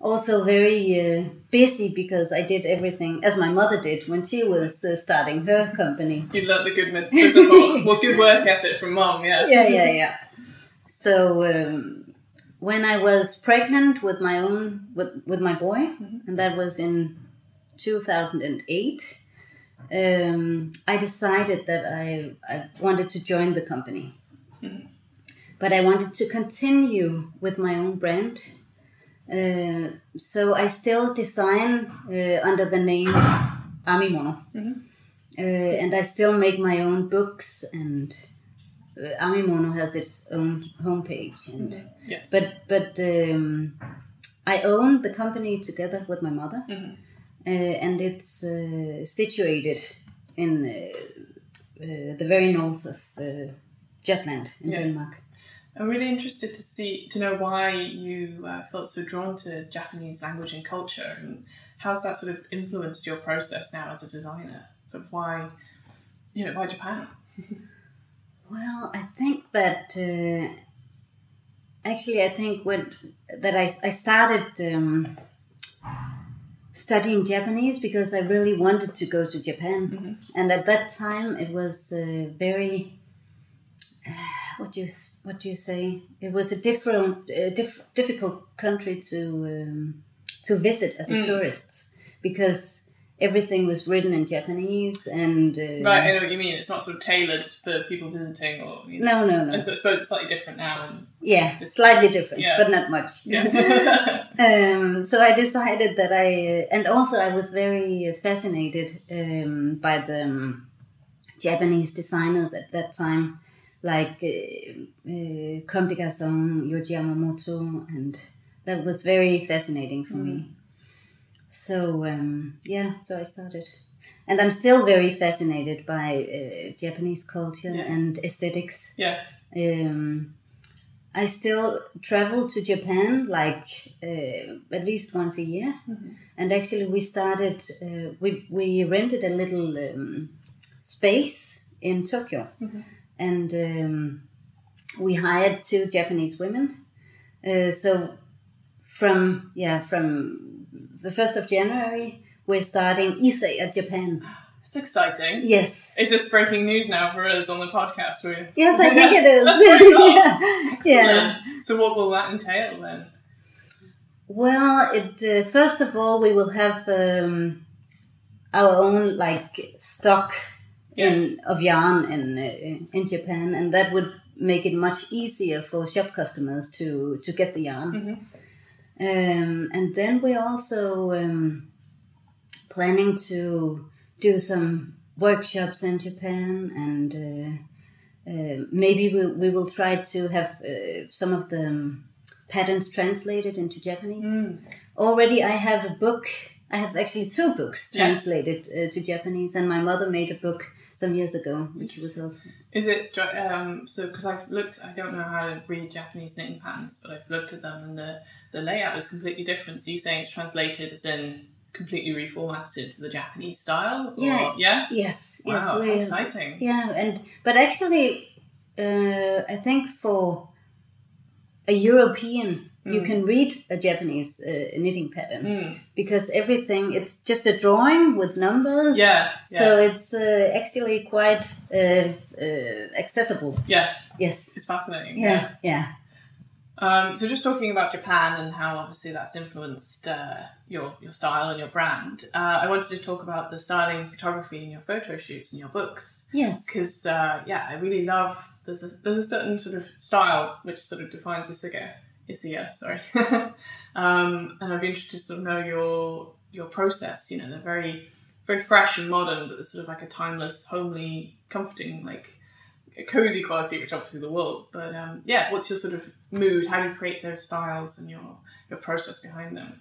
also very uh, busy because I did everything as my mother did when she was uh, starting her company. You learnt the good physical, well, good work ethic from mom. Yeah. Yeah, yeah, yeah. So um, when I was pregnant with my own with with my boy, and that was in two thousand and eight. Um, I decided that I, I wanted to join the company. But I wanted to continue with my own brand. Uh, so I still design uh, under the name Amimono. Uh, and I still make my own books, and uh, Amimono has its own homepage. And Yes. but but um, I own the company together with my mother, uh, and it's uh, situated in uh, uh, the very north of uh, Jutland in Yeah. Denmark. I'm really interested to see to know why you uh, felt so drawn to Japanese language and culture, and how's that sort of influenced your process now as a designer. Sort of why, you know, why Japan? Well, I think that uh, actually, I think when that I, I started um, studying Japanese because I really wanted to go to Japan, and at that time it was uh, very what do you what do you say? It was a different, uh, diff- difficult country to um, to visit as a Mm. tourist because everything was written in Japanese and uh, Right, I know what you mean. It's not sort of tailored for people visiting, or you know. No, no, no. I so- suppose it's slightly different now. And Yeah, slightly different, Yeah. but not much. yeah, um, so I decided that I, uh, and also I was very fascinated um, by the um, Japanese designers at that time, like uh, uh, Comme des Garçons, Yoji Yamamoto, and that was very fascinating for me. So um, yeah, so I started. And I'm still very fascinated by uh, Japanese culture Yeah. and aesthetics yeah, um, I still travel to Japan like uh, at least once a year, and actually we started. Uh, we we rented a little um, space in Tokyo, and um, we hired two Japanese women. Uh, so from yeah from the first of January we're starting Isager Japan. it's exciting. Yes. Is this breaking news now for us on the podcast? We- Yes, I think it is. Yeah. yeah. So what will that entail then? Well, it uh, first of all we will have um, our own like stock in of yarn in uh, in Japan, and that would make it much easier for shop customers to to get the yarn. Um, and then we're also um, planning to do some workshops in Japan, and uh, uh, maybe we, we will try to have uh, some of the um, patterns translated into Japanese. Already, I have a book. I have actually two books translated uh, to Japanese, and my mother made a book some years ago, which was also Is it um, so? Because I've looked, I don't know how to read Japanese knitting patterns, but I've looked at them, and the the layout is completely different. So you're saying it's translated as in completely reformatted to the Japanese style? Or, Yeah. yeah. yes, yes, Wow, how we exciting. Yeah, and but actually, uh, I think for a European, you Mm. can read a Japanese uh, knitting pattern Mm. because everything it's just a drawing with numbers. Yeah, yeah. So it's uh, actually quite uh, uh, accessible. Yeah, Yes. it's fascinating. Yeah. Yeah. Um, so just talking about Japan and how obviously that's influenced uh, your your style and your brand, uh, I wanted to talk about the styling photography in your photo shoots and your books Yes. because uh, yeah, I really love there's a, there's a certain sort of style which sort of defines Isiga, Isiya, sorry, um, and I'd be interested to sort of know your your process. You know, they're very very fresh and modern, but there's sort of like a timeless, homely, comforting, like a cozy quality, which obviously the world. But um, yeah, what's your sort of mood? How do you create those styles and your your process behind them?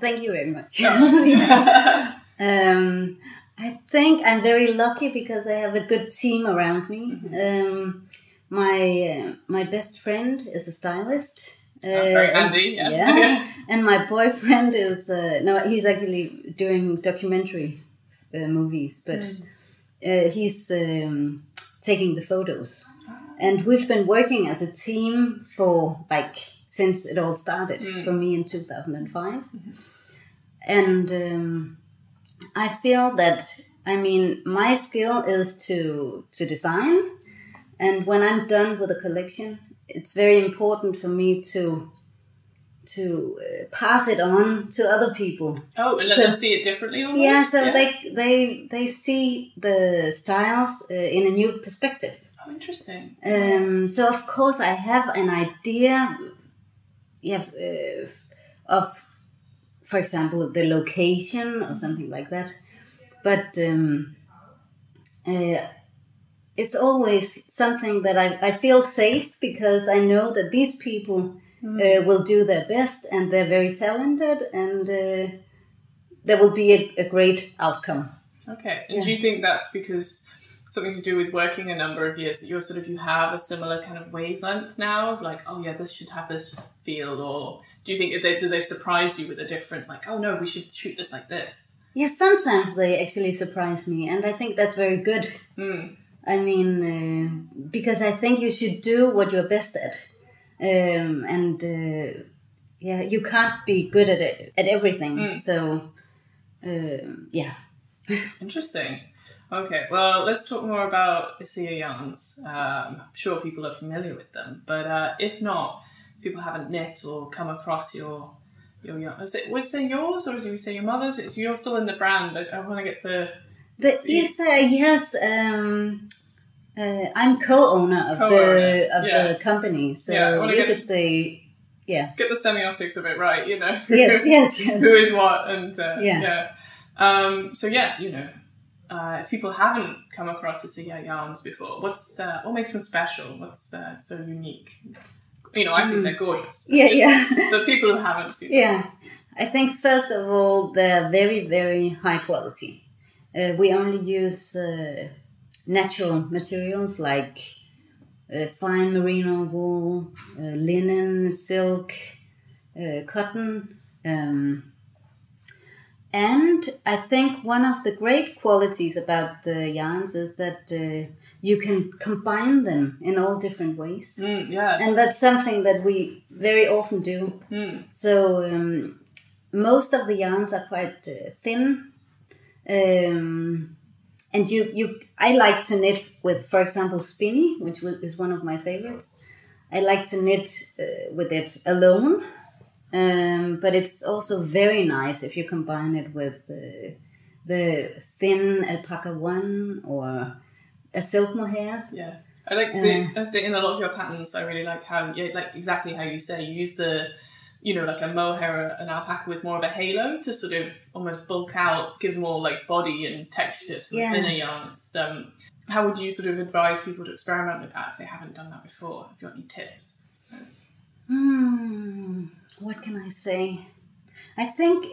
Thank you very much. Oh. Yeah. Um, I think I'm very lucky because I have a good team around me. Um, my uh, my best friend is a stylist. Uh, very and- handy, yeah. yeah. and my boyfriend is uh, no, he's actually doing documentary uh, movies, but uh, he's um, taking the photos. And we've been working as a team for like since it all started Mm. for me in 2005. And um, I feel that I mean my skill is to to design, and when I'm done with a collection, it's very important for me to to uh, pass it on to other people. Oh, and let So- them see it differently. Almost? Yeah, so they they they see the styles uh, in a new perspective. Oh, interesting. Um, so of course I have an idea, yeah, uh, of, for example, the location or something like that. But um, uh, it's always something that I, I feel safe because I know that these people uh, will do their best and they're very talented and uh, there will be a, a great outcome. Okay, and Yeah. do you think that's because something to do with working a number of years that you're sort of you have a similar kind of wavelength now of like, oh yeah, this should have this feel, or do you think that they do they surprise you with a different like, oh no, we should shoot this like this? yes sometimes they actually surprise me, and I think that's very good. Hmm. I mean, uh, because I think you should do what you're best at, um, and uh, yeah, you can't be good at it at everything. Mm. So, um yeah, Interesting. Okay, well, let's talk more about Isager yarns. Um, I'm sure people are familiar with them, but uh, if not, people haven't knit or come across your your yarn. Was it was it yours or did you say your mother's? It's you're still in the brand. I, I want to get the the Isa, yes, um, uh, I'm co-owner of Co-owner, the of yeah. the company, so Yeah, you could say, yeah, get the semiotics of it right. You know. yes, yes, yes. who is what and uh, Yeah. yeah. Um, so yeah, you know, uh, if people haven't come across the Sia yarns before, what's uh, what makes them special? What's uh, so unique? You know, I think Mm. they're gorgeous. Yeah, yeah. The people who haven't seen, Yeah, I think first of all they're very very high quality. Uh, we only use uh, natural materials like uh, fine merino wool, uh, linen, silk, uh, cotton. Um, and I think one of the great qualities about the yarns is that uh, you can combine them in all different ways. Mm, yeah, And that's something that we very often do. mm, So um, most of the yarns are quite uh, thin, um, and you you I like to knit with, for example, Spinni, which is one of my favorites. I like to knit uh, with it alone, um, but it's also very nice if you combine it with uh, the thin alpaca one or a silk mohair. yeah. I like the I was in a lot of your patterns. I really like how like exactly how you say you use the you know like a mohair an alpaca with more of a halo to sort of almost bulk out, give more like body and texture to Yeah. a thinner yarn. Um, how would you sort of advise people to experiment with that if they haven't done that before? Have you got any tips? Hmm, what can I say? I think,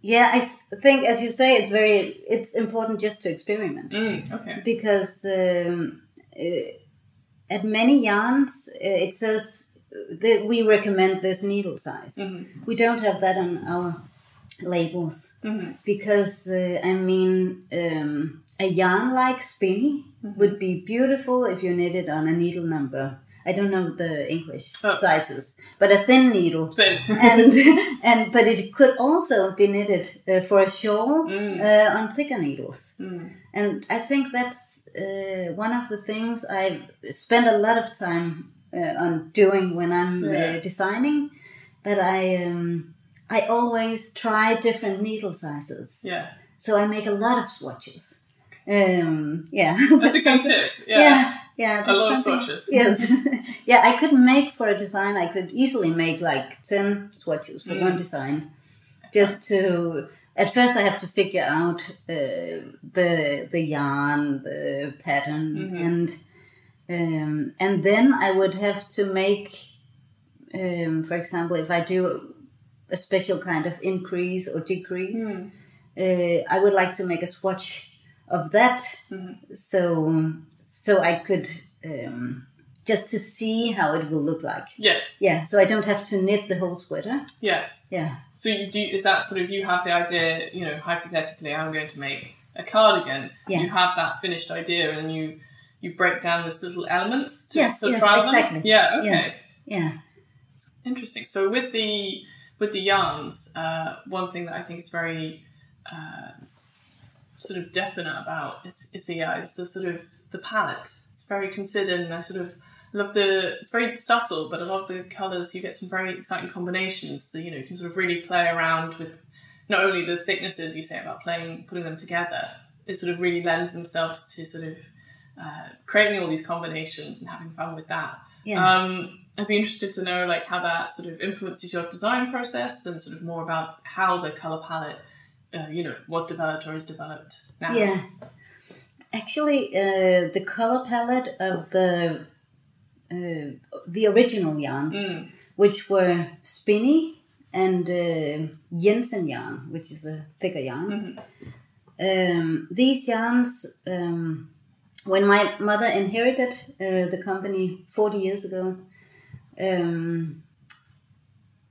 yeah, I think as you say, it's very, it's important just to experiment Mm, okay. because um, uh, at many yarns uh, it says that we recommend this needle size. Mhm. We don't have that on our labels Mhm. because uh, I mean um, a yarn like Spinni Mm-hmm. would be beautiful if you knit it on a needle number. I don't know the English Oh. sizes, but a thin needle. Thin. and and but it could also be knitted uh, for a shawl Mm. uh, on thicker needles. Mm. And I think that's uh, one of the things I spend a lot of time uh, on doing when I'm Yeah. uh, designing. That I um, I always try different needle sizes, Yeah. so I make a lot of swatches. Um, yeah, That's a good tip. Yeah. yeah, yeah. A lot of swatches. Yes, yeah. I could make for a design. I could easily make like ten swatches for Mm. one design, just to. At first, I have to figure out uh, the the yarn, the pattern, Mhm. and um, and then I would have to make, um, for example, if I do a special kind of increase or decrease, Mm. uh, I would like to make a swatch of that, Mhm. so so I could um, just to see how it will look like. Yeah. Yeah, so I don't have to knit the whole sweater. Yes. Yeah, So you do is that sort of you have the idea, you know, hypothetically, I'm going to make a cardigan. Yeah. You have that finished idea, and then you you break down this little elements. To Yes, yes, trial them? exactly. Yeah. Okay. Yes. yeah, Interesting. So with the with the yarns, uh, one thing that I think is very uh, sort of definite about is, is the uh, is the sort of the palette. It's very considered, and I sort of love the. It's very subtle, but a lot of the colours you get some very exciting combinations. So you know you can sort of really play around with not only the thicknesses you say about playing putting them together. It sort of really lends themselves to sort of uh, creating all these combinations and having fun with that. yeah. Um, I'd be interested to know like how that sort of influences your design process and sort of more about how the color palette, uh, you know, was developed or is developed now. Yeah. Actually, uh, the color palette of the uh, the original yarns, Mm. which were Spinni and uh, Jensen yarn, which is a thicker yarn, Mhm. um, these yarns, um, when my mother inherited uh, the company 40 years ago, um,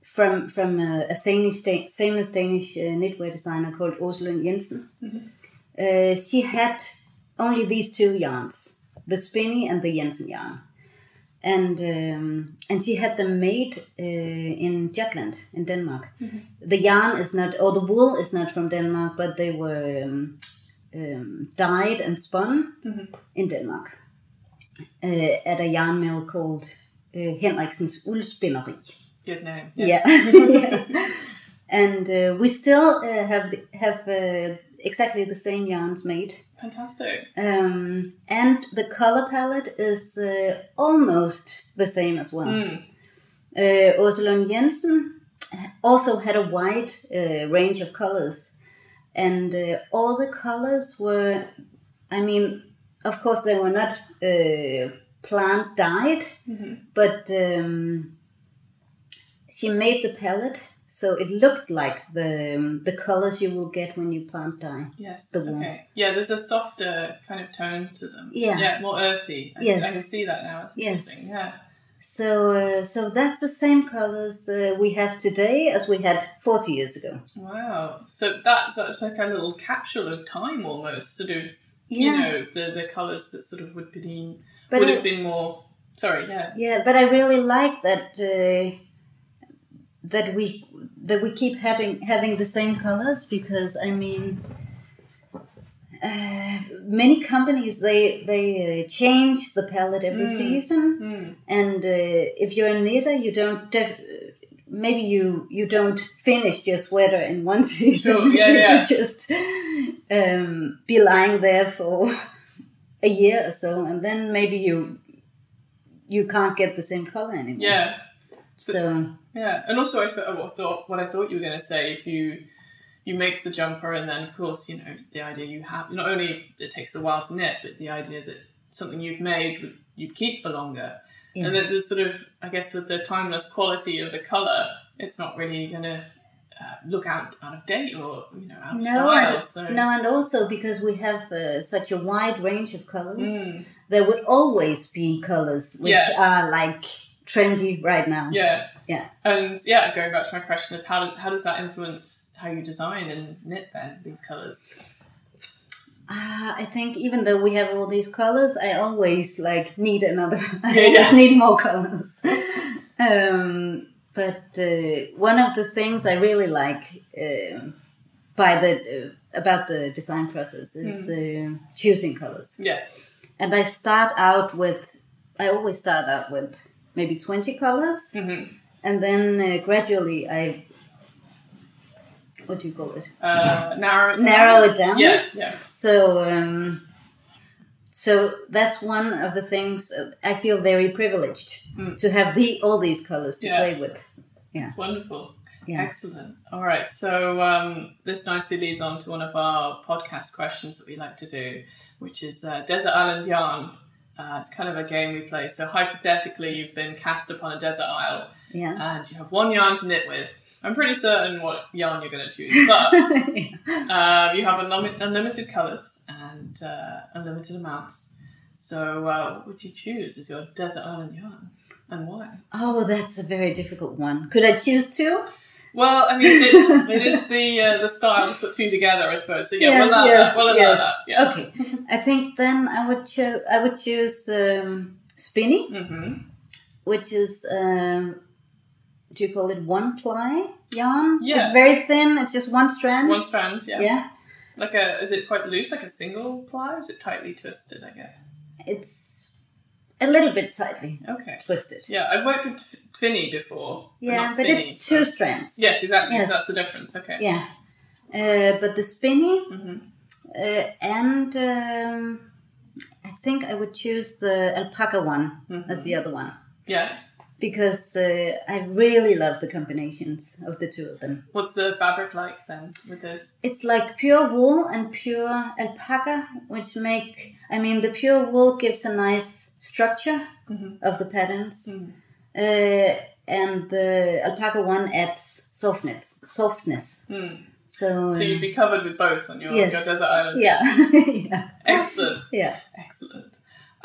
from from a, a famous famous Danish uh, knitwear designer called Åse Lund Jensen. Uh, she had only these two yarns, the Spinni and the Jensen yarn, and um, and she had them made uh, in Jutland in Denmark. The yarn is not, or the wool is not from Denmark, but they were um, um, dyed and spun in Denmark uh, at a yarn mill called uh, Henriksens Uldspinneri. Good name. Yeah. and uh, we still uh, have have uh, exactly the same yarns made. Fantastic. Um, and the color palette is uh, almost the same as well. Mm. Uh, Åse Lund Jensen also had a wide uh, range of colors, and uh, all the colors were, I mean, of course, they were not uh, plant dyed, but um, she made the palette so it looked like the um, the colors you will get when you plant dye. Yes. The okay. Yeah, there's a softer kind of tone to them. Yeah. Yeah, more earthy. I, Yes. I can see that now. It's Yes. interesting. Yeah. So uh, so that's the same colors uh, we have today as we had 40 years ago. Wow. So that's, that's like a little capsule of time almost, sort of, yeah. you know, the, the colours that sort of would be But would have been more sorry, yeah. Yeah, but I really like that uh, that we that we keep having having the same colors because I mean, uh, many companies they they uh, change the palette every Mm. season, Mm. and uh, if you're a knitter, you don't. Def- Maybe you you don't finish your sweater in one season. Sure, yeah, you yeah. just um, be lying there for a year or so, and then maybe you you can't get the same color anymore. Yeah. So Yeah, and also I thought what I thought you were going to say if you you make the jumper and then of course you know the idea you have not only it takes a while to knit but the idea that something you've made you'd keep for longer Yeah. and that there's sort of I guess with the timeless quality of the color it's not really going to uh, look out out of date or you know out of no, style. and, So no, and also because we have uh, such a wide range of colors, Mm, there would always be colors which Yeah. are like trendy right now. yeah, Yeah. and yeah, going back to my question of how do, how does that influence how you design and knit then these colors? Ah, I think even though we have all these colors, I always like need another. I Yeah, always yeah. need more colors. um, but uh, one of the things I really like um by the uh, about the design process is uh, choosing colors. Yeah, And I start out with. I always start out with maybe twenty colors, hmm and then uh, gradually I. What do you call it? uh, narrow it down. Narrow it down. Yeah, yeah. So, um, so that's one of the things I feel very privileged Mm. to have the all these colors to Yeah. play with. Yeah, It's wonderful. Yeah. Excellent. All right. So um, this nicely leads on to one of our podcast questions that we like to do, which is uh, Desert Island Yarn. Uh, it's kind of a game we play. So hypothetically, you've been cast upon a desert isle Yeah. and you have one yarn to knit with. I'm pretty certain what yarn you're going to choose, but um, you have unlim- unlimited colours and uh, unlimited amounts. So uh, what would you choose as your desert island yarn, and why? oh, that's a very difficult one. Could I choose two? Well, I mean, it, it is the uh, the style to put two together, I suppose. So yeah, Yes, we'll allow yes, that. We'll allow yes. that. Yeah. Okay. I think then I would choose. I would choose um, Spinni, hmm which is um, do you call it one ply yarn? Yeah. It's very thin. It's just one strand. One strand. Yeah. yeah. Like a. Is it quite loose, like a single ply, or is it tightly twisted? I guess. It's a little bit tightly Okay. twisted. Yeah, I've worked with Tvinni before. Yeah, but Spinni, it's two so- strands. Yes, exactly. Yes. So that's the difference. Okay. Yeah. Uh, but the Spinni hmm uh, and um, I think I would choose the alpaca one Mhm. as the other one Yeah. Because uh, I really love the combinations of the two of them. What's the fabric like then with this? It's like pure wool and pure alpaca, which make I mean the pure wool gives a nice structure Mhm. of the patterns, Mhm. uh, and the alpaca one adds softness. Softness. Mm. So, So you'd be covered with both on your, Yes. your desert island. yeah, yeah, Excellent. yeah. Excellent.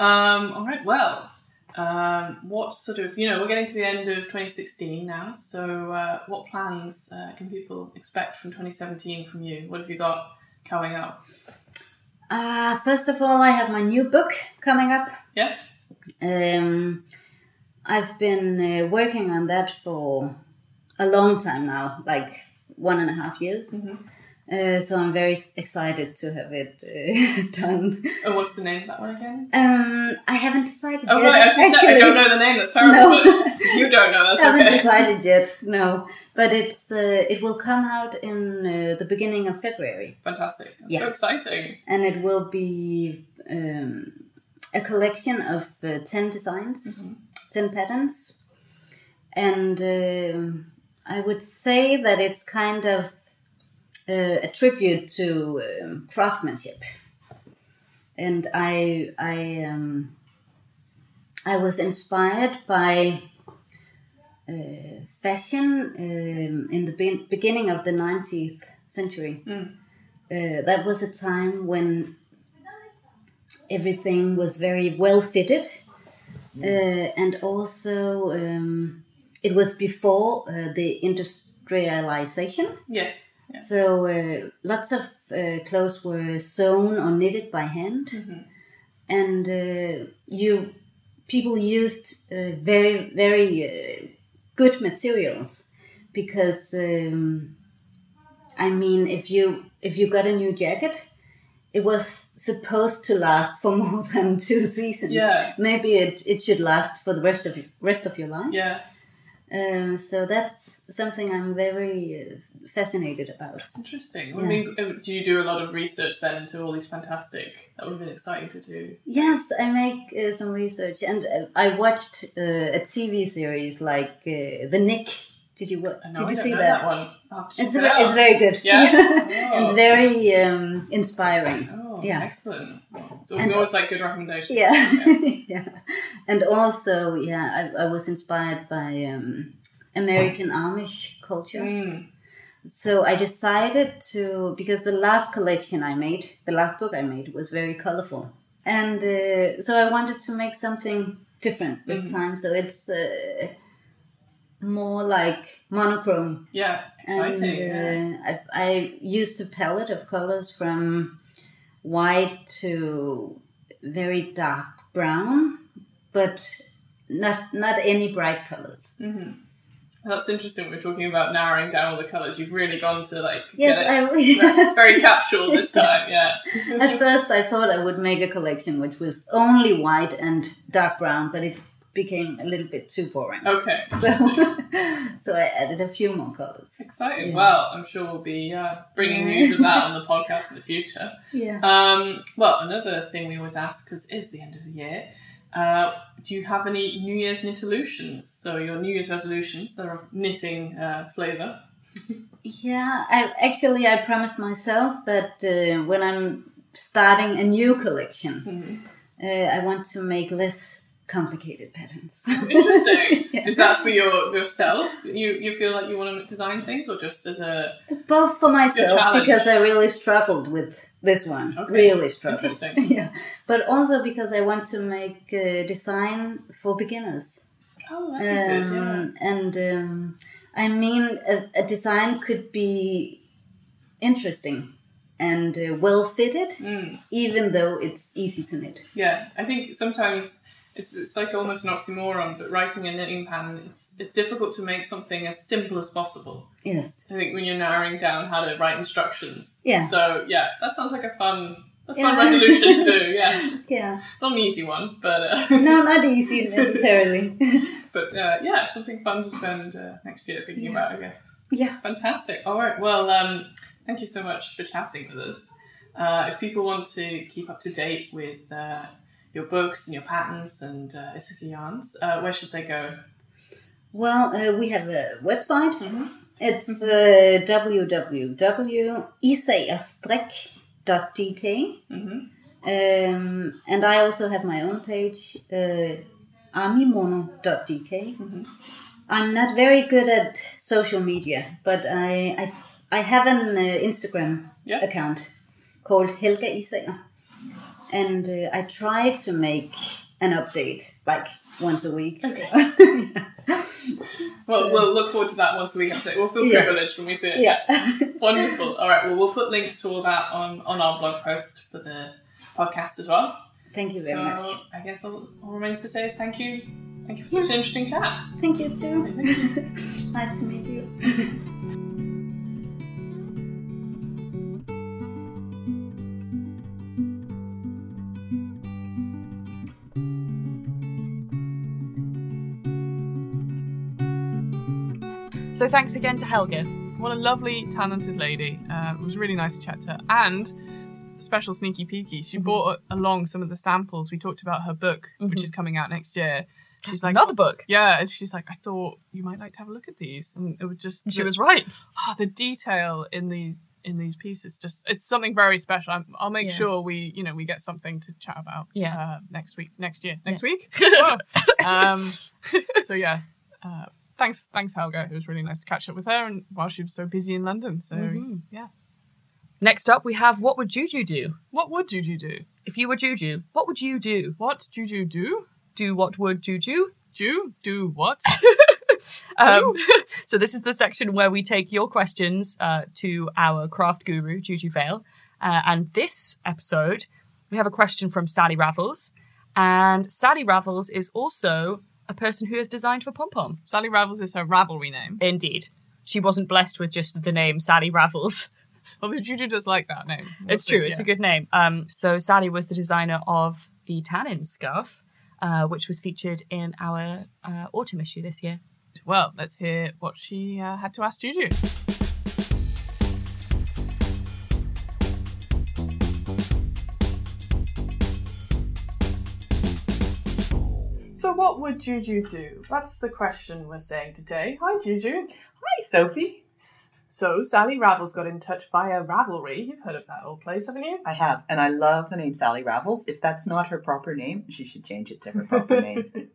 Um, all right. Well, um, what sort of you know we're getting to the end of 2016 now. So uh, what plans uh, can people expect from 2017 from you? What have you got coming up? Uh, first of all, I have my new book coming up. Yeah. Um, I've been uh, working on that for a long time now, like one and a half years. Mhm. Uh, so I'm very excited to have it uh, done. Oh, what's the name of that one again? Um, I haven't decided Oh yet. right, I going I don't know the name. That's terrible. No. But you don't know, that's haven't okay. decided yet. No, but it's uh, it will come out in uh, the beginning of February, Fantastic. That's Yeah. so exciting. and it will be um, a collection of uh, ten designs, Mhm. ten patterns, and um, I would say that it's kind of uh, a tribute to um, craftsmanship. And I, I, um, I was inspired by uh, fashion um, in the be- beginning of the 19th century. Mm. Uh, that was a time when everything was very well fitted, uh, and also um, it was before uh, the industrialization. Yes. Yeah. So uh, lots of uh, clothes were sewn or knitted by hand, Mhm. and uh, you people used uh, very very uh, good materials because um, I mean if you if you got a new jacket, it was supposed to last for more than two seasons. Yeah. Maybe it, it should last for the rest of rest of your life. Yeah. Um, so that's something I'm very uh, fascinated about. Interesting. I mean, uh, do you do a lot of research then into all these fantastic? That would have been exciting to do. Yes, I make uh, some research, and uh, I watched uh, a TV series like uh, The Knick. Did you wa- I Did you see that? that one. I'll have to It's it it's very good. Yeah? Oh. and very um, inspiring. Oh, Yeah. excellent. So we And- always like good recommendations. Yeah, yeah. And also, yeah, I, I was inspired by um, American Amish culture. Mm. So I decided to because the last collection I made, the last book I made, was very colorful, and uh, so I wanted to make something different this Mhm. time. So it's uh, more like monochrome, Yeah, and exciting. yeah. uh, I, I used a palette of colors from white to very dark brown, but not not any bright colors. hmm That's interesting. We're talking about narrowing down all the colours. You've really gone to like Yes, get it I very, yes. very capsule this time. Yeah. At first, I thought I would make a collection which was only white and dark brown, but it became a little bit too boring. Okay. So, so I added a few more colors. Exciting. Yeah. Well, I'm sure we'll be uh, bringing news of that on the podcast in the future. Yeah. Um, well, another thing we always ask, because it is the end of the year, uh, do you have any New Year's knitolutions? So your New Year's resolutions that are of knitting uh, flavour. Yeah. I actually I promised myself that uh, when I'm starting a new collection, Mhm. uh, I want to make less complicated patterns. Interesting. Yeah. Is that for your yourself? You you feel like you want to design things, or just as a Both for myself because I really struggled with this one. Okay. Really struggled. Interesting. yeah. But also because I want to make uh, design for beginners. oh, be good. Yeah. Um, and um, I mean, a, a design could be interesting and uh, well fitted, Mm, even though it's easy to knit. yeah, I think sometimes it's it's like almost an oxymoron, but writing a knitting pattern, it's it's difficult to make something as simple as possible. Yes. I think when you're narrowing down how to write instructions. Yeah. So yeah, that sounds like a fun a fun Yeah. resolution to do. Yeah, Yeah. not an easy one, but uh, No, not easy necessarily. but uh, yeah, something fun to spend uh, next year thinking Yeah. about, I guess. yeah. Fantastic. All right. Well, um, thank you so much for chatting with us. Uh, if people want to keep up to date with uh, your books and your patents and uh, yarns, uh, where should they go? Well, uh, we have a website. Mhm. It's uh, www.isagerstrik.dk. hmm Um, and I also have my own page, uh, amimono.dk. Mhm. I'm not very good at social media, but I, I I have an uh, Instagram Yeah. account called Helga Isager, and uh, I try to make an update like once a week. Okay. Well, we'll look forward to that once we have it. We'll feel Yeah. privileged when we see it. yeah. Wonderful. All right. Well, we'll put links to all that on, on our blog post for the podcast as well. Thank you very so much. I guess all, all remains to say is thank you. Thank you for such an interesting chat. Thank you too. nice to meet you. So thanks again to Helga. What a lovely, talented lady. Uh, it was really nice to chat to her. And special sneaky peeky, she brought along some of the samples. We talked about her book, which Mhm. is coming out next year. She's like, Another book. yeah, and she's like, I thought you might like to have a look at these, and it was just And she the- was right. ah, the detail in these in these pieces. Just it's something very special. I'm, I'll make Yeah. sure we, you know, we get something to chat about. Yeah. uh, next week, next year, next week. Oh. um, so yeah, uh, thanks, thanks Helga. It was really nice to catch up with her, and while she was so busy in London. So Mhm. yeah, Next up, we have What Would Juju Do? what would Juju do? If you were Juju, what would you do? What Juju do? Do what would Juju? Ju do what? Um, so this is the section where we take your questions uh, to our craft guru, Juju Vail. Uh, and this episode, we have a question from Sally Ravels. And Sally Ravels is also a person who has designed for Pom Pom. Sally Ravels is her Ravelry name. Indeed. She wasn't blessed with just the name Sally Ravels. Although Juju does like that name. It's true. It's a good name. Um, so Sally was the designer of the Tannin scarf, uh, which was featured in our uh, autumn issue this year. Well, let's hear what she uh, had to ask Juju. What would Juju do? That's the question we're saying today. Hi, Juju. Hi, Sophie. So, Sally Ravels got in touch via Ravelry. You've heard of that old place, haven't you? I have, and I love the name Sally Ravels. If that's not her proper name, she should change it to her proper name.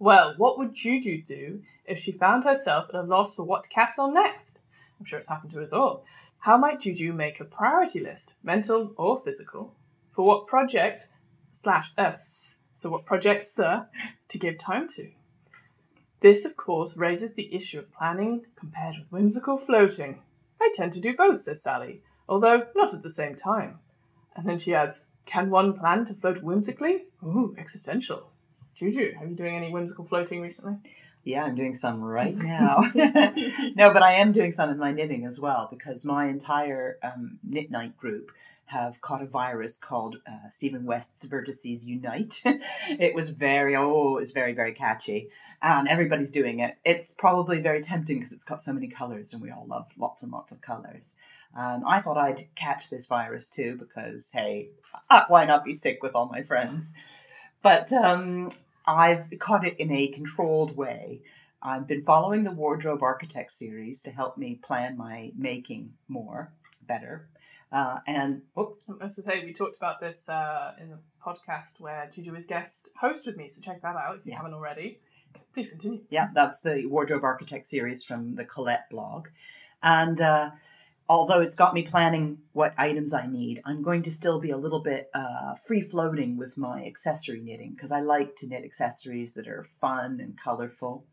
Well, what would Juju do if she found herself at a loss for what to cast on next? I'm sure it's happened to us all. How might Juju make a priority list, mental or physical, for what project slash us, so what projects sir, to give time to? This, of course, raises the issue of planning compared with whimsical floating. I tend to do both, says Sally, although not at the same time. And then she adds, Can one plan to float whimsically? Ooh, existential. Juju, are you doing any whimsical floating recently? yeah, I'm doing some right now. no, but I am doing some in my knitting as well because my entire um, Knit Night group have caught a virus called uh, Stephen West's Vertices Unite. it was very, oh, it's very, very catchy. And everybody's doing it. It's probably very tempting because it's got so many colors and we all love lots and lots of colors. And I thought I'd catch this virus too because, hey, why not be sick with all my friends? But um, I've caught it in a controlled way. I've been following the Wardrobe Architect series to help me plan my making more, better. Uh, and oh, As I say, we talked about this uh, in the podcast where Juju is guest host with me, so check that out if you Yeah. haven't already. Please continue. yeah, that's the Wardrobe Architect series from the Colette blog. And uh, although it's got me planning what items I need, I'm going to still be a little bit uh, free floating with my accessory knitting because I like to knit accessories that are fun and colorful.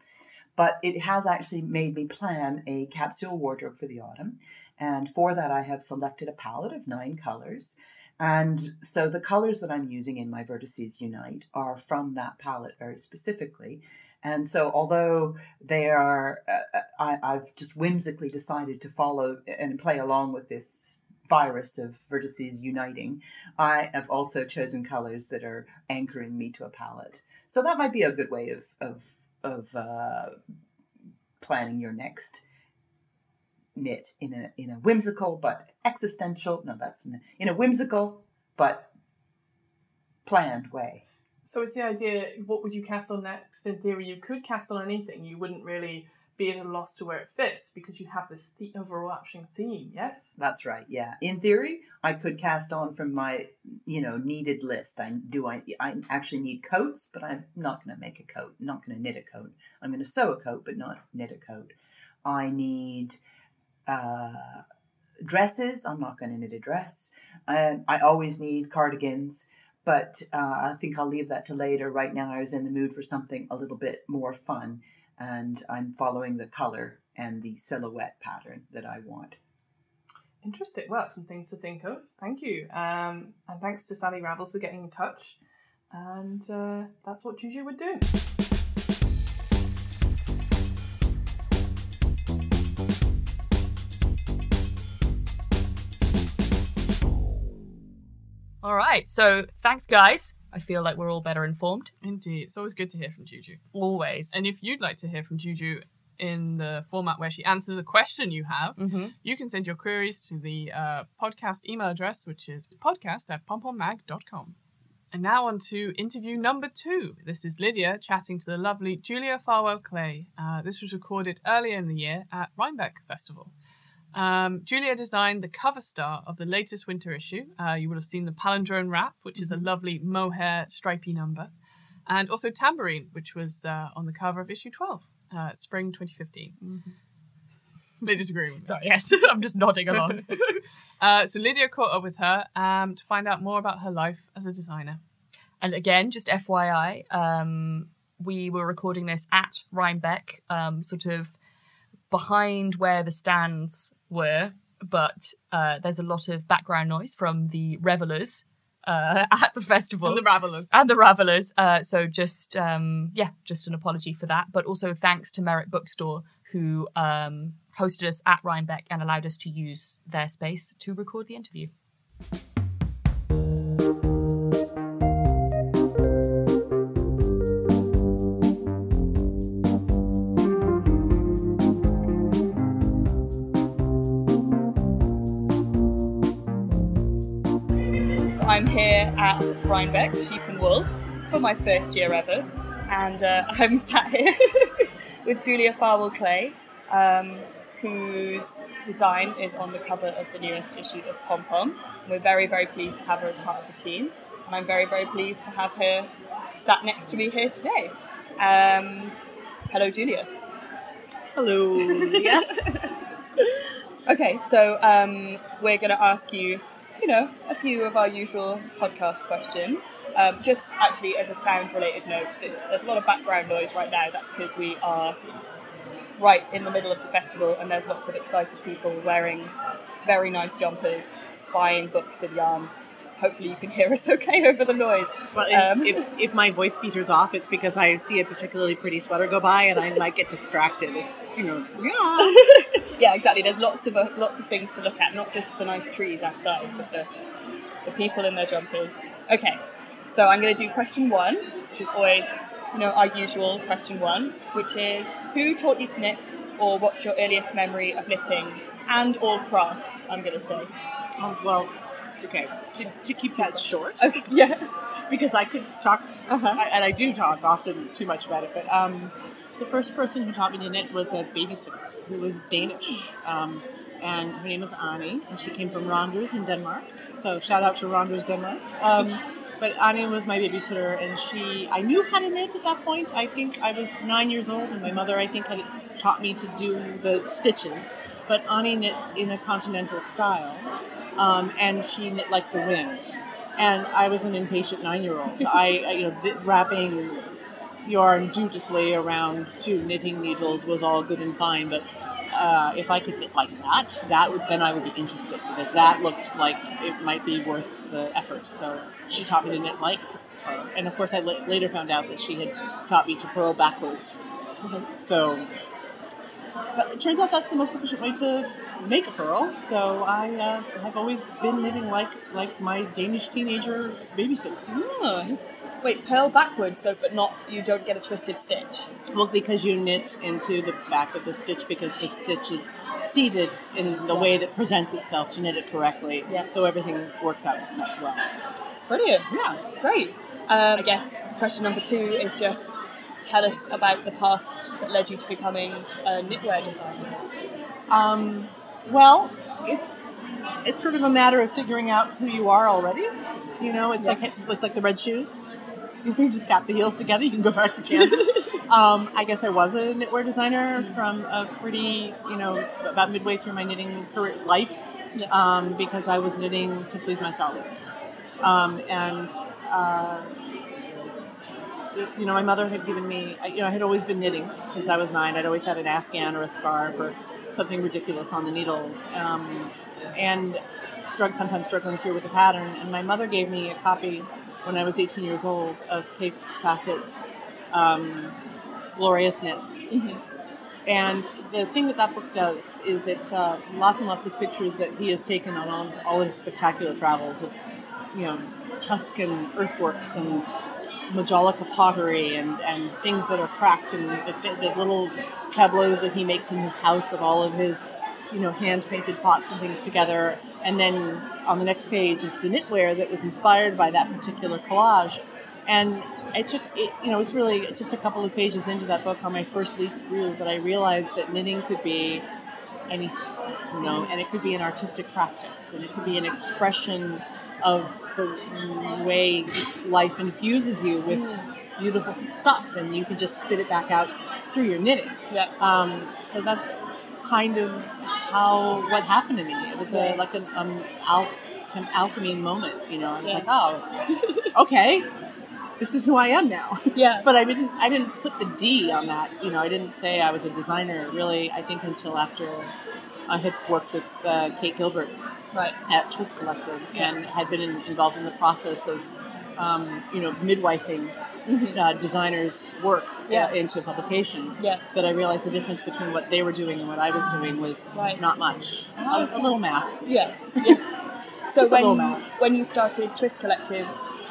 But it has actually made me plan a capsule wardrobe for the autumn. And for that, I have selected a palette of nine colors. And so the colors that I'm using in my Vertices Unite are from that palette very specifically. And so, although they are, uh, I, I've just whimsically decided to follow and play along with this virus of vertices uniting, I have also chosen colors that are anchoring me to a palette. So that might be a good way of of of uh, planning your next knit in a in a whimsical but existential. No, that's in a whimsical but planned way. So it's the idea what would you cast on next? In theory, you could cast on anything. You wouldn't really be at a loss to where it fits because you have this the overarching theme, yes? That's right. Yeah. In theory, I could cast on from my, you know, needed list. I do. I I actually need coats, but I'm not going to make a coat. Not going to knit a coat. I'm going to sew a coat, but not knit a coat. I need uh, dresses. I'm not going to knit a dress. And I always need cardigans, but uh, I think I'll leave that to later. Right now, I was in the mood for something a little bit more fun, and I'm following the color and the silhouette pattern that I want. Interesting. Well, some things to think of. Thank you. Um, and thanks to Sally Ravels for getting in touch. And uh, that's what Juju would do. All right. So thanks, guys. I feel like we're all better informed. Indeed. It's always good to hear from Juju. Always. And if you'd like to hear from Juju in the format where she answers a question you have, Mm-hmm. you can send your queries to the uh, podcast email address, which is podcast at pompommag.com. And now on to interview number two. This is Lydia chatting to the lovely Julia Farwell Clay. Uh, this was recorded earlier in the year at Rhinebeck Festival. Um, Julia designed the cover star of the latest winter issue. Uh, you will have seen the palindrome wrap, which is a lovely mohair stripy number, and also Tambourine, which was uh, on the cover of issue 12, uh, spring 2015. Lydia's agreeing with me. Sorry, yes. I'm just nodding along. Uh, so Lydia caught up with her um, to find out more about her life as a designer. And again, just FYI, um, we were recording this at Rhinebeck, um, sort of behind where the stands were, but uh, there's a lot of background noise from the revelers uh, at the festival. And the Ravelers. and the Ravelers. Uh, so just um, yeah, just an apology for that. But also thanks to Merritt Bookstore who um, hosted us at Rhinebeck and allowed us to use their space to record the interview. Here at Rhinebeck, Sheep and Wool, for my first year ever, and uh, I'm sat here with Julia Farwell Clay, um, whose design is on the cover of the newest issue of Pom Pom. We're very, very pleased to have her as part of the team, and I'm very, very pleased to have her sat next to me here today. Um, hello, Julia. Hello. Yeah. Okay, so um, we're going to ask you, you know, a few of our usual podcast questions. Um, just actually as a sound-related note, this, there's a lot of background noise right now. That's because we are right in the middle of the festival, and there's lots of excited people wearing very nice jumpers, buying books of yarn. Hopefully, you can hear us okay over the noise. Well, if, Um, if, if my voice beater's off, it's because I see a particularly pretty sweater go by and I might get distracted. It's, you know, yeah. yeah, exactly. There's lots of uh, lots of things to look at, not just the nice trees outside, but the the people in their jumpers. Okay, so I'm going to do question one, which is always you know our usual question one, which is who taught you to knit, or what's your earliest memory of knitting and all crafts? I'm going to say. Oh, well, okay. To, to keep that short, Okay. Yeah. because I could talk, Uh-huh. I, and I do talk often too much about it, but um, the first person who taught me to knit was a babysitter who was Danish. Um, and her name was Annie, and she came from Randers in Denmark. So shout out to Randers, Denmark. Um, but Annie was my babysitter, and she, I knew how to knit at that point. I think I was nine years old, and my mother, I think, had taught me to do the stitches. But Annie knit in a continental style, um, and she knit like the wind. And I was an impatient nine-year-old. I, I, you know, th- wrapping yarn dutifully around two knitting needles was all good and fine, but uh, if I could knit like that, that would then I would be interested because that looked like it might be worth the effort. So she taught me to knit like her, and of course I later found out that she had taught me to purl backwards. So, but it turns out that's the most efficient way to make a purl. So I uh, have always been knitting like like my Danish teenager babysitter. Oh. Wait, pearl backwards, so but not you don't get a twisted stitch. Well, because you knit into the back of the stitch because the stitch is seated in the way that presents itself to knit it correctly. Yeah. So everything works out well. Brilliant. Yeah. Great. Um, I guess question number two is just tell us about the path that led you to becoming a knitwear designer. Um, well, it's it's sort of a matter of figuring out who you are already. You know, it's like it's like the red shoes. You just tap the heels together, you can go back to Kansas. Um, I guess I was a knitwear designer from a pretty, you know, about midway through my knitting career life, um, because I was knitting to please myself. Um, and, uh, you know, my mother had given me, you know, I had always been knitting since I was nine. I'd always had an afghan or a scarf or something ridiculous on the needles. Um, and strugg- sometimes struggling through with the pattern. And my mother gave me a copy when I was 18 years old of Kaffe Fassett's um, Glorious Knits. Mhm. And the thing that that book does is it's uh, lots and lots of pictures that he has taken on all, all his spectacular travels of, you know, Tuscan earthworks and Majolica pottery and, and things that are cracked and the, the little tableaus that he makes in his house of all of his, you know, hand painted pots and things together. And then on the next page is the knitwear that was inspired by that particular collage. And it took, it, you know, it was really just a couple of pages into that book on my first leaf through that I realized that knitting could be anything, you know, and it could be an artistic practice and it could be an expression of the way life infuses you with beautiful stuff and you can just spit it back out through your knitting. Yeah. Um, so that's kind of how what happened to me. It was a, like an um, al- an alchemy moment. You know, I was Yeah. like, oh, okay, this is who I am now. Yeah. but I didn't I didn't put the D on that. You know, I didn't say I was a designer really. I think until after I had worked with uh, Kate Gilbert Right. at Twist Collective Yeah. and had been in, involved in the process of, um, you know, midwifing Mhm. uh, designers' work uh, Yeah. into publication. Yeah. That I realized the difference between what they were doing and what I was doing was Right. not much. Oh, A, okay. a little math. Yeah. yeah. So Just a little when when you started Twist Collective,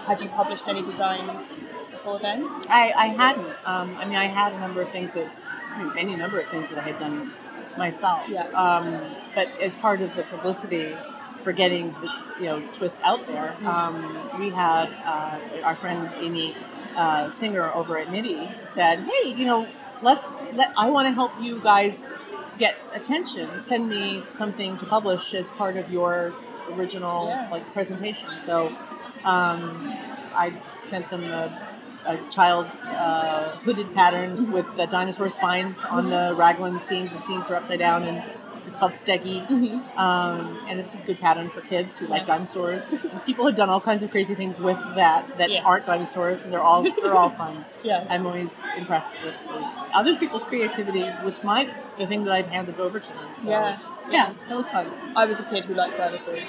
had you published any designs before then? I, I hadn't. Um, I mean, I had a number of things that, I mean, any number of things that I had done myself. Yeah. Um, but as part of the publicity for getting the you know twist out there, Mm. um, we had uh, our friend Amy uh, Singer over at Knitty said, "Hey, you know, let's let I want to help you guys get attention. Send me something to publish as part of your original Yeah. like presentation." So um, I sent them a, a child's uh, hooded pattern with the dinosaur spines on the raglan seams. The seams are upside down, and it's called Steggy. Mm-hmm. Um, and it's a good pattern for kids who like dinosaurs. and people have done all kinds of crazy things with that that Yeah. aren't dinosaurs, and they're all they're all fun. Yeah. I'm always impressed with the, other people's creativity with my the thing that I've handed over to them. So, Yeah. yeah, that was fun. I was a kid who liked dinosaurs.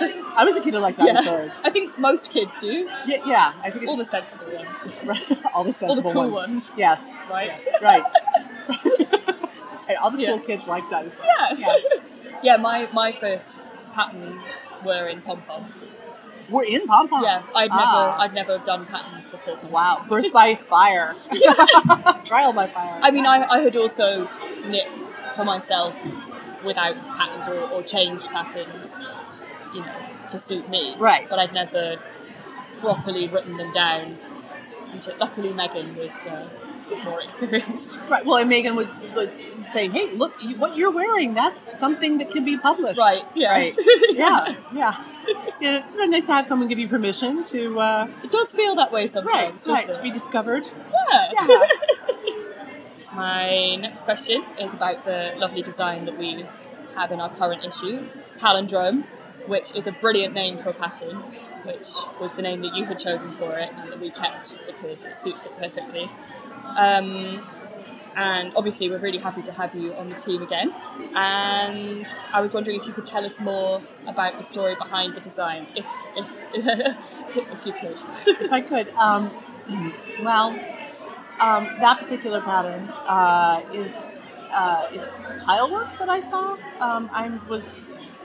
I was a kid who liked Yeah. dinosaurs. I think most kids do. Yeah, yeah. I think All the sensible ones do. all the sensible All the cool ones. ones. Yes, Right? yes, right. and all the Yeah. cool kids like dinosaurs. Yeah. Yeah, my, my first patterns were in pom pom. We're in pom pom. Yeah, I'd Ah. never I'd never done patterns before. pom-pom. Wow, birth by fire, trial by fire. I mean, I, I had also knit for myself without patterns or, or changed patterns, you know, to suit me. Right. But I'd never properly written them down. Until, luckily, Meghan was uh, was more experienced. right. Well, and Meghan would, would say, "Hey, look, you, what you're wearing—that's something that can be published." Right. Yeah. Right. Yeah. Yeah. Yeah. It's very nice to have someone give you permission to. Uh, It does feel that way sometimes. Right. doesn't To be discovered. Yeah. Yeah. My next question is about the lovely design that we have in our current issue, Palindrome, which is a brilliant name for a pattern, which was the name that you had chosen for it and that we kept because it suits it perfectly. Um, and obviously, we're really happy to have you on the team again. And I was wondering if you could tell us more about the story behind the design, if if if you could. if I could. Um, well, um, that particular pattern uh, is uh, tile work that I saw. Um, I was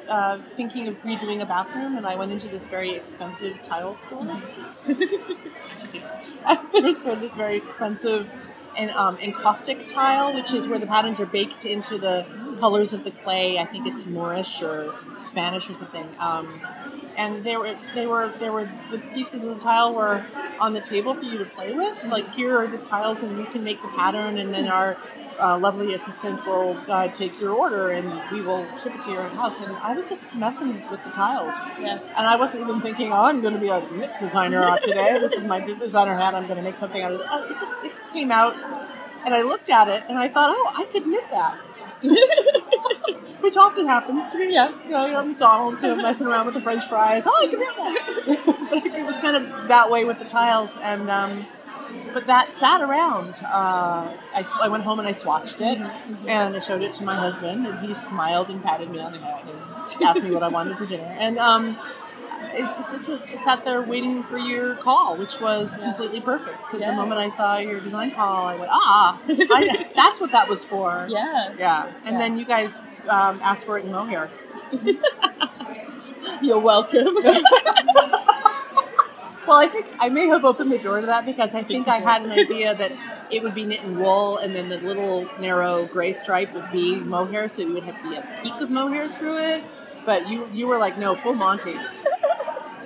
uh, thinking of redoing a bathroom, and I went into this very expensive tile store. There's for this very expensive and um, encaustic tile, which is where the patterns are baked into the colors of the clay. I think it's Moorish or Spanish or something. Um, and they were they were there were the pieces of the tile were on the table for you to play with. Like here are the tiles, and you can make the pattern, and then our uh, lovely assistant will uh, take your order, and we will ship it to your house. And I was just messing with the tiles. Yeah. And I wasn't even thinking, oh, I'm going to be a knit designer out today. This is my designer hat. I'm going to make something out of it. Oh, it just it came out and I looked at it and I thought, oh, I could knit that. Which often happens to me. Yeah. You know, you're at McDonald's, you know, messing around with the French fries. Oh, I can knit that. but it was kind of that way with the tiles, and um, but that sat around. Uh, I, I went home and I swatched it, and I showed it to my husband, and he smiled and patted me on the head and asked me what I wanted for dinner, and um, it, it just was sat there waiting for your call, which was Yeah. completely perfect. Because Yeah. the moment I saw your design call, I went, ah, I, that's what that was for. Yeah. Yeah. And Yeah. then you guys um, asked for it in mohair. You're welcome. Well, I think I may have opened the door to that because I think I had an idea that it would be knit in wool, and then the little narrow gray stripe would be mohair, so it would have to be a peak of mohair through it. But you you were like, no, full Monty,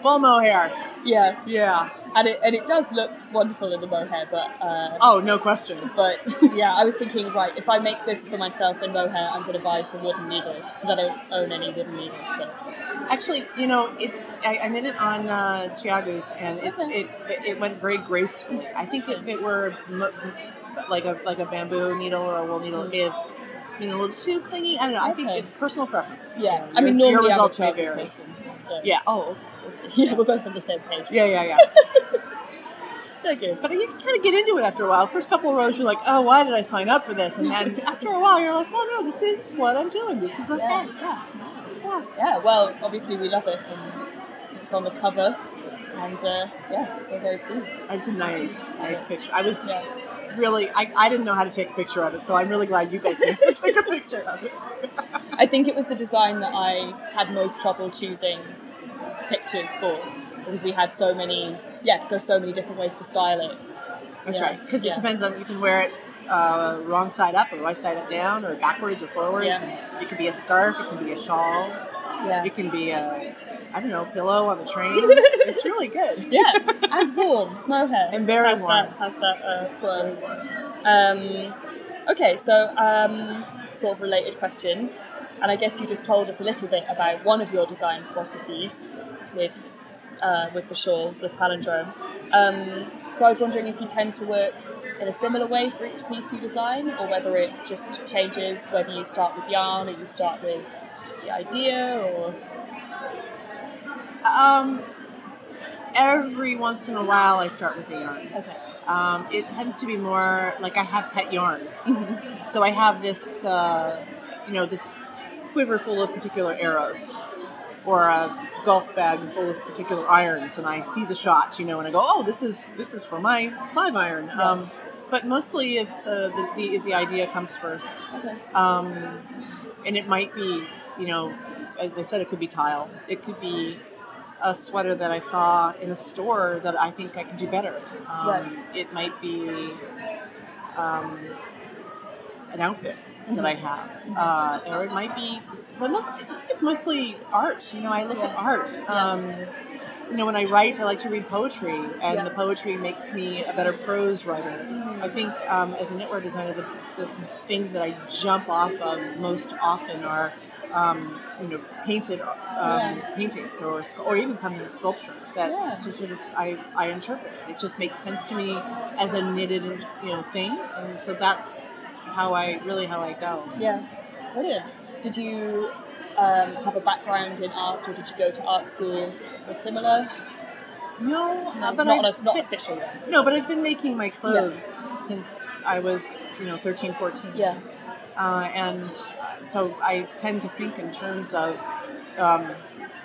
full mohair. yeah. Yeah. And it and it does look wonderful in the mohair, but uh, Oh, no question. But yeah, I was thinking, right, if I make this for myself in mohair, I'm going to buy some wooden needles because I don't own any wooden needles. But Actually, you know, it's I, I knit it on uh, ChiaoGoo's, and it, Okay. it it went very gracefully. I think if it were mo- like a like a bamboo needle or a wool needle, if you know, it's too clingy. I don't know. I think it's personal preference. yeah, You know, I mean, normally I'm a results may travel vary. person. So Yeah. Oh, yeah, we're both on the same page. yeah, yeah, yeah. Good. But you kind of get into it after a while. First couple of rows, you're like, oh, why did I sign up for this? And then after a while, you're like, oh no, this is what I'm doing. This is okay. Yeah. Yeah. yeah. Yeah, well, obviously we love it, and it's on the cover, and uh, yeah, we're very pleased. It's a nice, nice picture. I was Yeah. really, I, I didn't know how to take a picture of it, so I'm really glad you guys to take a picture of it. I think it was the design that I had most trouble choosing pictures for because we had so many. Yeah, because there's so many different ways to style it. That's Yeah. right. Because Yeah. it depends on, you can wear it uh, wrong side up or right side up down or backwards or forwards. Yeah. And it could be a scarf, it can be a shawl, Yeah. it can be a, I don't know, pillow on the train. it's really good. Yeah, and warm mohair. And very has warm. That, has that uh. Um, okay, so um, sort of related question, and I guess you just told us a little bit about one of your design processes with uh, with the shawl with palindrome. Um, so I was wondering if you tend to work in a similar way for each piece you design, or whether it just changes whether you start with yarn or you start with the idea, or Um, every once in a while, I start with the yarn. okay. Um, it tends to be more like I have pet yarns. Mm-hmm. So I have this, uh, you know, this quiver full of particular arrows, or a golf bag full of particular irons, and I see the shots, you know, and I go, oh, this is this is for my five iron. Yeah. Um, but mostly, it's uh, the, the the idea comes first, Okay. um, and it might be, you know, as I said, it could be tile, it could be a sweater that I saw in a store that I think I can do better. Um, Right. It might be um, an outfit that I have, uh, or it might be. But most, I think it's mostly art. You know, I look at art. Um, you know, when I write, I like to read poetry, and Yeah. the poetry makes me a better prose writer. I think um, as a knitwear designer, the, the things that I jump off of most often are, um, you know, painted um, Yeah. paintings or or even something sculpture that Yeah. to sort of I, I interpret. It just makes sense to me as a knitted you know thing, and so that's how I really how I go. Yeah, brilliant. Did you um, have a background in art, or did you go to art school or similar? No, No, uh, but not, I've a, not been- official. no, but I've been making my clothes since I was you know 13, 14. Yeah, uh, and so I tend to think in terms of um,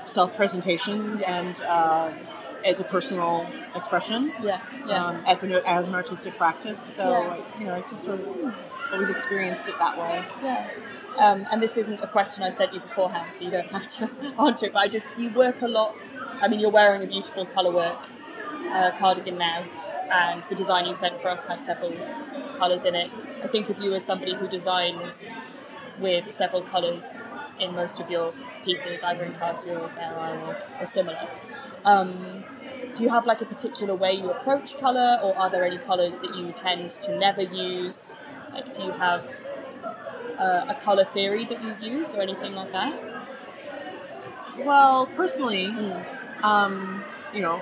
self-presentation and uh, as a personal expression, yeah, yeah. um, as an as an artistic practice. So Yeah. you know, it's just sort of always experienced it that way. Yeah. Um, and this isn't a question I sent you beforehand, so you don't have to answer it. But I just, you work a lot. I mean, you're wearing a beautiful colour work uh, cardigan now, and the design you sent for us had several colours in it. I think of you as somebody who designs with several colours in most of your pieces, either intarsia or Fair Isle or, or similar. Um, do you have like a particular way you approach colour, or are there any colours that you tend to never use? Like, do you have uh, a color theory that you use or anything like that? Well, personally, Mm. um, you know,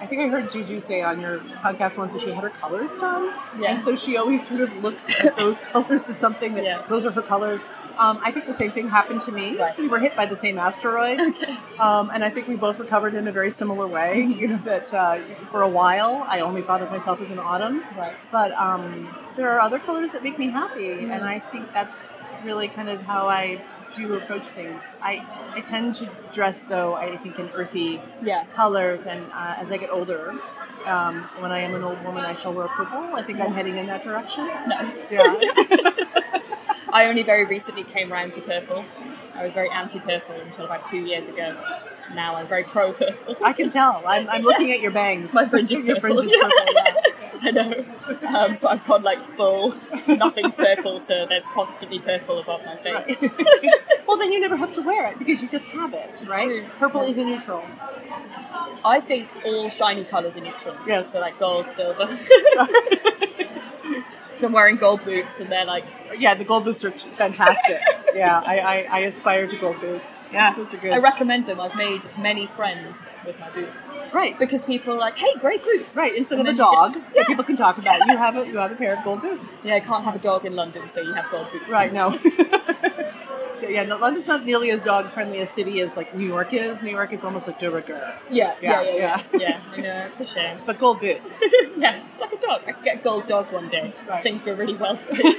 I think I heard Juju say on your podcast once that she had her colors done, Yeah. and so she always sort of looked at those colors as something that Yeah. those are her colors. Um, I think the same thing happened to me. Right. We were hit by the same asteroid, Okay. um, and I think we both recovered in a very similar way. Mm-hmm. You know that uh, for a while I only thought of myself as an autumn, Right. but um, there are other colors that make me happy, Mhm. and I think that's really kind of how I do approach things. I I tend to dress though I think in earthy Yeah. colors, and uh, as I get older, um, when I am an old woman, I shall wear purple. I think I'm heading in that direction. Nice. Yeah. I only very recently came round to purple. I was very anti-purple until about two years ago. Now I'm very pro-purple. I can tell. I'm, I'm looking at your bangs. My fringe is your fringe is purple. Yeah. I know. Um, so I've gone like full, nothing's purple to there's constantly purple above my face. Right. well, then you never have to wear it because you just have it, right? true. Purple is a neutral. I think all shiny colours are neutrals. Yes. So like gold, silver. I'm wearing gold boots and they're like, Yeah, the gold boots are fantastic. yeah, I, I, I aspire to gold boots. Yeah, those are good. I recommend them. I've made many friends with my boots right. because people are like, "Hey, great boots!" Right, instead And of a dog that people can talk about, you have a you have a pair of gold boots. Yeah, I can't have a dog in London, so you have gold boots. Right, no. yeah, London's not nearly as dog friendly a city as like New York is. New York is almost like de rigueur. Yeah, yeah, Yeah, yeah, yeah. Yeah, I know, it's a shame. But gold boots. yeah, it's like a dog. I could get a gold dog one day. Right. Things go really well for me.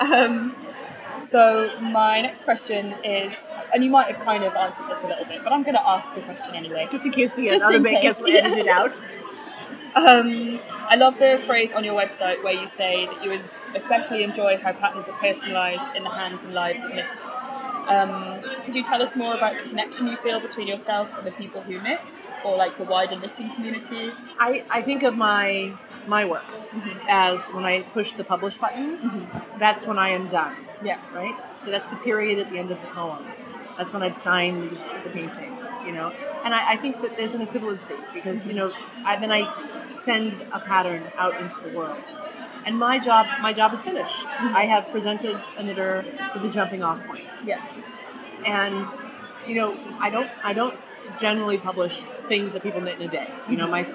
um, so my next question is, and you might have kind of answered this a little bit, but I'm going to ask the question anyway. Just in case the Just other bit gets edited out. Um, I love the phrase on your website where you say that you would especially enjoy how patterns are personalised in the hands and lives of knitters. Um, could you tell us more about the connection you feel between yourself and the people who knit, or like the wider knitting community? I, I think of my my work Mm-hmm. as when I push the publish button, that's when I am done. Yeah. Right? So that's the period at the end of the poem. That's when I've signed the painting, you know? And I, I think that there's an equivalency because, you mm-hmm. know, I, then I send a pattern out into the world. And my job my job is finished. Mm-hmm. I have presented a knitter with a jumping off point. Yeah. and you know i don't i don't generally publish things that people knit in a day you know mm-hmm.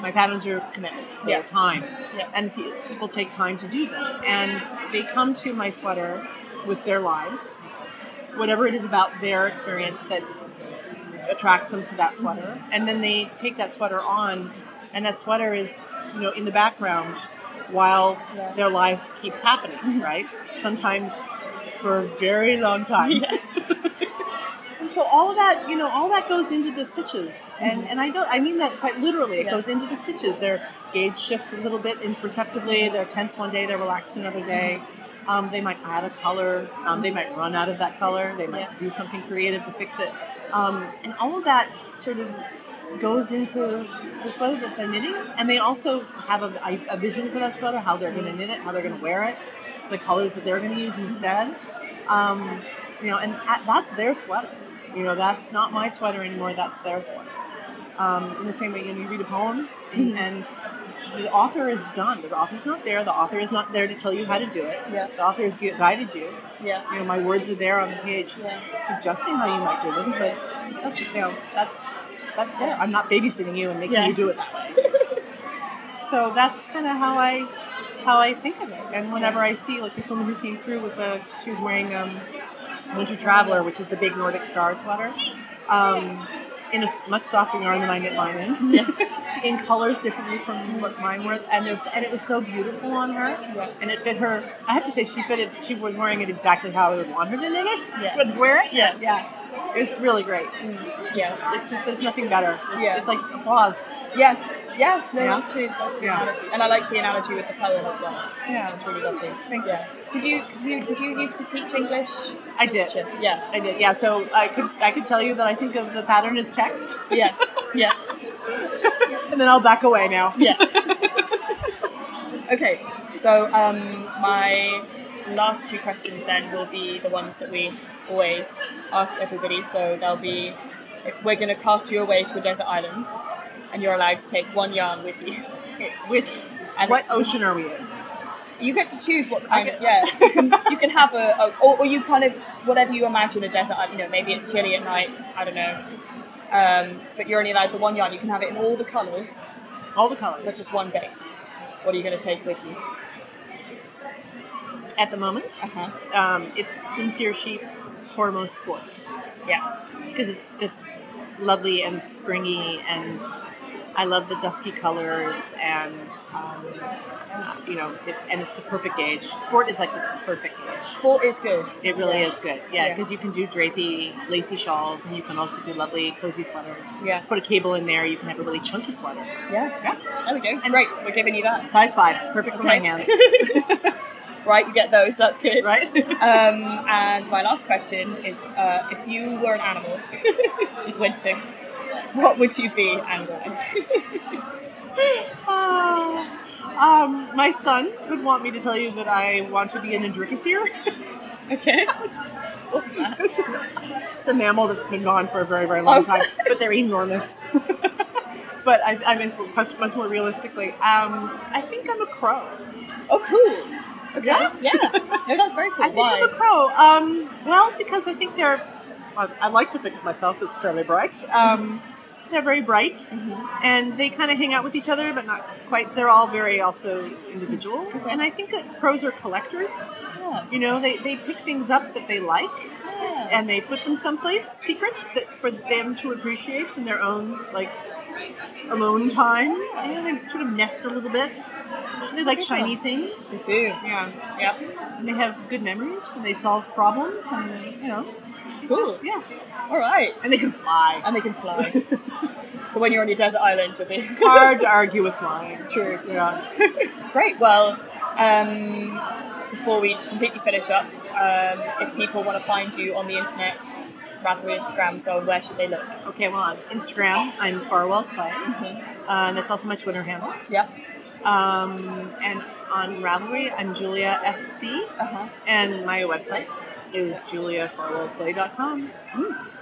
my my patterns are commitments they're Yeah. time Yeah. and people take time to do them and they come to my sweater with their lives whatever it is about their experience that attracts them to that sweater and then they take that sweater on and that sweater is you know in the background while Yeah. their life keeps happening right sometimes for a very long time and so all of that, you know, all that goes into the stitches, and and I don't, I mean that quite literally. It Yeah. goes into the stitches. Their gauge shifts a little bit imperceptibly. They're tense one day, they're relaxed another day. Um, they might add a color. Um, they might run out of that color. They might Yeah. do something creative to fix it, um, and all of that sort of goes into the sweater that they're knitting. And they also have a, a vision for that sweater, how they're going to knit it, how they're going to wear it, the colors that they're going to use instead. Um, you know, and at, that's their sweater. You know, that's not my sweater anymore. That's their sweater. Um, in the same way, you, know, you read a poem, and, and the author is done. The author's not there. The author is not there to tell you how to do it. Yeah. The author has guided you. Yeah. You know, my words are there on the page, Yeah. suggesting how you might do this. But that's you know, that's that's there. I'm not babysitting you and making Yeah. you do it that way. so that's kind of how I how I think of it. And whenever I see like this woman who came through with a, she was wearing um, Winter Traveler, which is the big Nordic Star sweater, um, in a much softer yarn than I knit mine in, in colors differently from what mine were, and it was, and it was so beautiful on her, Yeah. and it fit her. I have to say, she fitted. She was wearing it exactly how I would want her to knit it. Yeah. Would wear it. Yeah. yeah. It's really great. Yeah. It's just there's nothing better. It's, Yeah. it's like applause. Yes. Yeah. No, Yeah. that's true. That's a good Yeah. analogy. And I like the analogy with the poem as well. Yeah. it's really lovely. Thanks. Yeah. Did you, you did you used to teach English? I did. Yeah. I did. Yeah. So I could I could tell you that I think of the pattern as text, Yeah. Yeah. and then I'll back away now. Yeah. okay. So um, my last two questions then will be the ones that we always ask everybody. So they'll be, we're going to cast you away to a desert island, and you're allowed to take one yarn with you. Which And what ocean are we in? You get to choose what kind of yeah. You can, you can have a, a or, or you kind of whatever you imagine a desert. island, You know, maybe it's chilly at night. I don't know. Um, but you're only allowed the one yarn. You can have it in all the colours, All the colors. but just one base. What are you going to take with you? At the moment, Uh-huh. um, it's Sincere Sheep's Cormo Sport Yeah. because it's just lovely and springy, and I love the dusky colors, and um, you know, it's and it's the perfect gauge. Sport is like the perfect gauge. Sport is good. It really is good, yeah, Yeah. because you can do drapey, lacy shawls, and you can also do lovely, cozy sweaters. Yeah. Put a cable in there, you can have a really chunky sweater. Yeah. Yeah. There we go. And great. We're giving you that. Size fives, perfect for my hands, Right. You get those. That's good. right? Um, and my last question is: uh, If you were an animal, she's wincing. What would you be and why? Uh, um, my son would want me to tell you that I want to be an Indricothere. okay. What's that? it's, a, it's a mammal that's been gone for a very, very long Oh. time, but they're enormous. but I, I mean, much, much more realistically, um, I think I'm a crow. Oh, cool. Okay. Yeah. Yeah. No, that's very cool. I think Why? I'm a crow. Um, well, because I think they're. I, I like to think of myself as fairly bright. Um, they're very bright, Mhm. and they kind of hang out with each other, but not quite. They're all very also individual, and I think that crows are collectors. Yeah. You know, they, they pick things up that they like, Yeah. and they put them someplace secret that for them to appreciate in their own like alone time. You know, they sort of nest a little bit. They like shiny things. They do. Yeah, Yep. and they have good memories, and they solve problems, and you know, Cool. yeah, All right. and they can fly. And they can fly. so when you're on your desert island, you'll be Hard to argue with flying. It's true. Yeah. Great. Well, um, before we completely finish up, um, if people want to find you on the internet, than Instagram, so where should they look? Okay, well, on Instagram, I'm Farwell Clay, Mhm. uh, and that's also my Twitter handle. Yep. Um, and on Ravelry, I'm Julia FC, Uh huh. and my website is juliafarwellclay.com.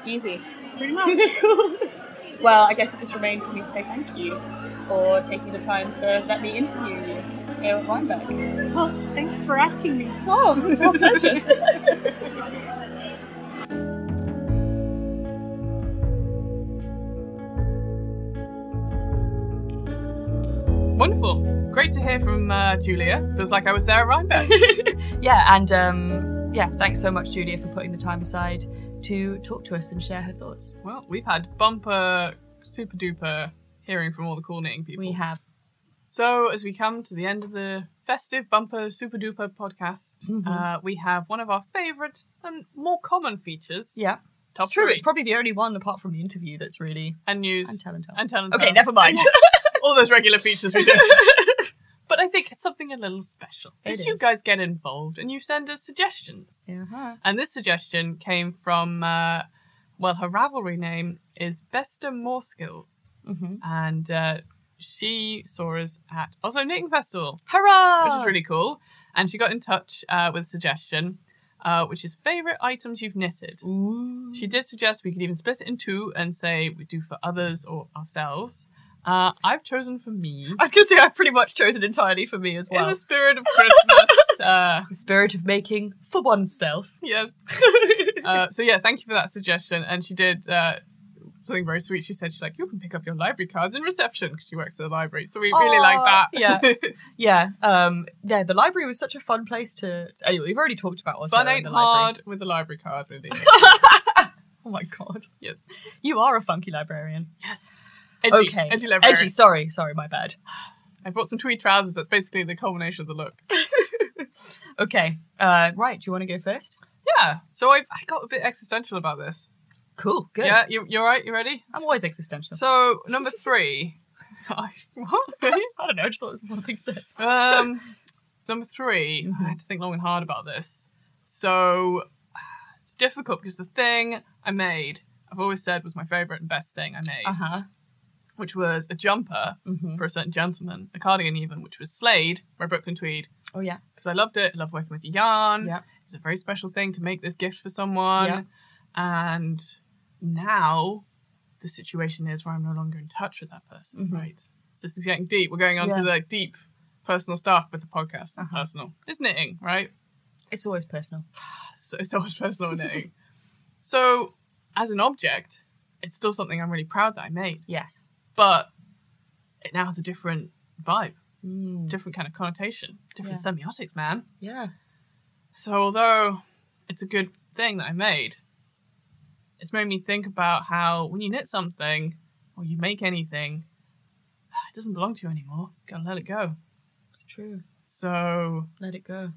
Easy. Pretty much. Well, I guess it just remains for me to say thank you for taking the time to let me interview you here at Rhinebeck. well, thanks for asking me. Oh, it's my pleasure. Wonderful. Great to hear from uh, Julia. Feels like I was there at Rhinebeck. yeah, and um, yeah, thanks so much, Julia, for putting the time aside to talk to us and share her thoughts. well, we've had bumper, super duper hearing from all the cool knitting people. We have. So, as we come to the end of the festive bumper super duper podcast, Mhm. uh, we have one of our favourite and more common features. Yeah, Top it's true. three. It's probably the only one apart from the interview that's really and news and tell and tell. and tell and Okay, never mind. all those regular features we do. but I think it's something a little special. It Because you guys get involved and you send us suggestions. uh-huh. And this suggestion came from, uh, well, her Ravelry name is Besta More Skills. hmm And uh, she saw us at Oslo Knitting Festival, Hurrah! which is really cool. And she got in touch uh, with a suggestion, uh, which is favourite items you've knitted. Ooh. She did suggest we could even split it in two and say we do for others or ourselves. Uh, I've chosen for me. I was going to say I've pretty much chosen entirely for me as In well. the spirit of Christmas. uh, the spirit of making for oneself. yes. Uh, so yeah, thank you for that suggestion. And she did uh, something very sweet. She said she's like, you can pick up your library cards in reception because she works at the library. So we really like that. yeah. yeah, um, yeah. The library was such a fun place to. Anyway, we've already talked about Oslo Fun ain't the library. hard with the library card, really. Oh my god. Yes. You are a funky librarian. Edgy, okay. edgy librarian. Edgy. Sorry. Sorry. My bad. I bought some tweed trousers. That's basically the culmination of the look. Okay. Uh, right. Do you want to go first? Yeah. So I, I got a bit existential about this. Cool. Good. Yeah, you, you're right. You ready? I'm always existential. So number three. I- what? I don't know. I just thought it was one thing said. um, number 3 Mhm. I had to think long and hard about this. So it's difficult because the thing I made, I've always said was my favorite and best thing I made, Uh huh. Which was a jumper Mm-hmm. for a certain gentleman, a cardigan even, which was Slade by Brooklyn Tweed. Oh yeah. Because I loved it. I loved working with the yarn. Yeah. It was a very special thing to make this gift for someone. Yeah. And now the situation is where I'm no longer in touch with that person, Mhm. right? So this is getting deep. We're going on to the deep personal stuff with the podcast. Uh-huh. Personal. It's knitting, right? It's always personal. So, so much personal knitting. So, as an object, it's still something I'm really proud that I made. Yes. But it now has a different vibe, Mm. different kind of connotation, different Yeah. semiotics, man. Yeah. So although it's a good thing that I made, it's made me think about how when you knit something or you make anything, it doesn't belong to you anymore. You gotta let it go. It's true. So Let it go.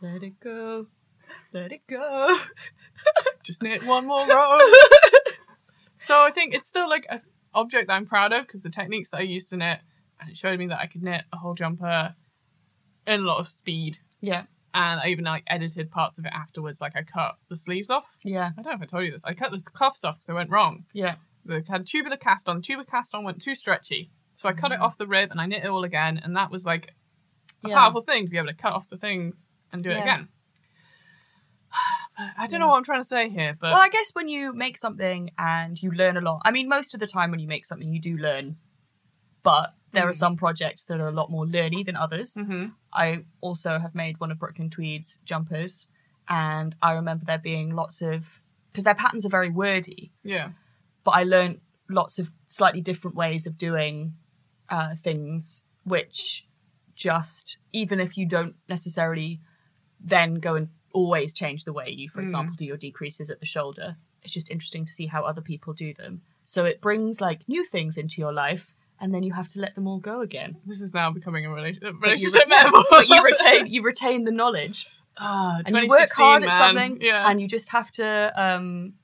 Let it go. Let it go. just knit one more row. so I think it's still like an object that I'm proud of because the techniques that I used to knit, and it showed me that I could knit a whole jumper in a lot of speed. Yeah. And I even like edited parts of it afterwards. Like I cut the sleeves off. Yeah. I don't know if I told you this. I cut the cuffs off because I went wrong. Yeah. The had tubular cast on. Tubular cast on went too stretchy, so I cut it Mm. off the rib and I knit it all again. And that was like a Yeah. powerful thing to be able to cut off the things and do it again. I don't know what I'm trying to say here, but Well, I guess when you make something and you learn a lot, I mean, most of the time when you make something, you do learn, but there are Mm. some projects that are a lot more learny than others. Mhm. I also have made one of Brooklyn Tweed's jumpers, and I remember there being lots of because their patterns are very wordy, yeah, but I learned lots of slightly different ways of doing uh, things, which just even if you don't necessarily then go and always change the way you, for Mm. example, do your decreases at the shoulder. It's just interesting to see how other people do them. So it brings like new things into your life, and then you have to let them all go again. this is now becoming a rela- a But you, relationship re- but you retain you retain the knowledge, Ah, and you work hard 2016, at something, Yeah, and you just have to. Um,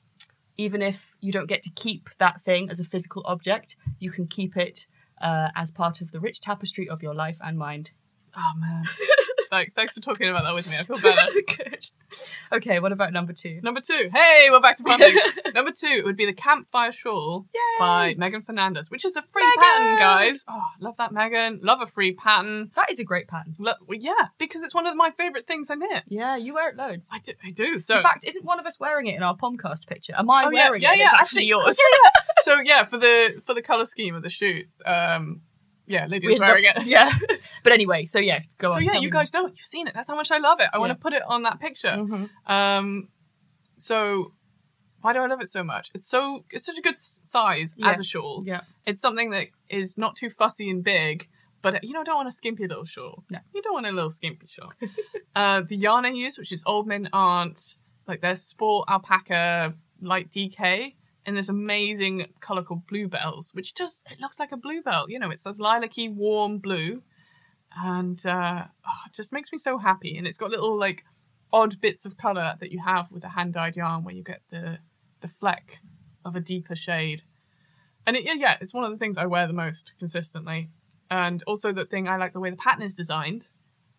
even if you don't get to keep that thing as a physical object, you can keep it uh, as part of the rich tapestry of your life and mind. oh man. like, thanks for talking about that with me. I feel better. Good. Okay, what about number two? Number two. Hey, we're back to punting. Number two would be the Campfire Shawl Yay! by Meghan Fernandes, which is a free Meghan! pattern, guys. Oh, love that, Megan. Love a free pattern. That is a great pattern. Lo- well, yeah, because it's one of my favourite things I knit. Yeah, you wear it loads. I do. I do. So, In fact, isn't one of us wearing it in our Pomcast picture? Am I Oh, wearing yeah, it? yeah, It's actually- yours. so yeah, for the for the color scheme of the shoot, um, yeah, Lydia's wearing it. Yeah. but anyway, so yeah, go on. So yeah, tell you me guys know it. You've seen it. That's how much I love it. I want Yeah. to put it on that picture. Mhm. Um, so why do I love it so much? It's so it's such a good s- size Yeah. as a shawl. Yeah. It's something that is not too fussy and big, but you know, don't want a skimpy little shawl. No. you don't want a little skimpy shawl. uh, the yarn I use, which is Old Maiden Aunt, like their sport alpaca light DK. In this amazing color called bluebells, which just it looks like a bluebell. You know, it's a lilac-y warm blue, and uh, oh, it just makes me so happy. And it's got little like odd bits of color that you have with a hand dyed yarn, where you get the the fleck of a deeper shade. And it, yeah, yeah, it's one of the things I wear the most consistently. And also the thing I like the way the pattern is designed.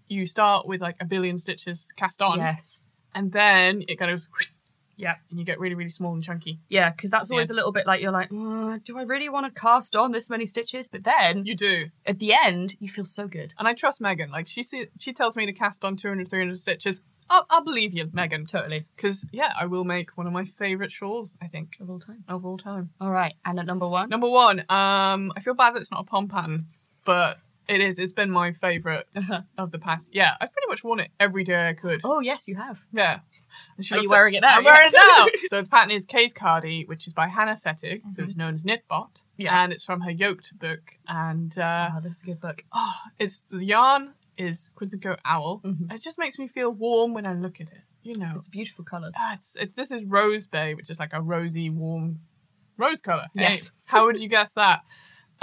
You start with like a billion stitches cast on, Yes. and then it goes, Yeah. and you get really, really small and chunky. Yeah, because that's always a little bit like you're like, "Mm, do I really want to cast on this many stitches? But then You do. at the end, you feel so good. And I trust Meghan. Like she see, she tells me to cast on 200, 300 stitches. I'll, I'll believe you, Meghan. Totally. Because, yeah, I will make one of my favourite shawls, I think, Of all time. of all time. All right. And at number one? Number one, um, I feel bad that it's not a pom pattern, but it is. It's been my favourite Uh-huh. of the past. Yeah, I've pretty much worn it every day I could. Oh, yes, you have. Yeah. And she Are you wearing it now? I'm wearing it now. so the pattern is Case Cardi, which is by Hannah Fettig, who's known as Knitbot. Mm-hmm. Yeah. And it's from her Yoked book. And uh, Oh, this is a good book. oh, it's the yarn is Coat Owl. Mhm. It just makes me feel warm when I look at it. You know, It's a beautiful colour. Ah, it's, it's this is Rose Bay, which is like a rosy, warm rose color. Hey, Yes. how would you guess that?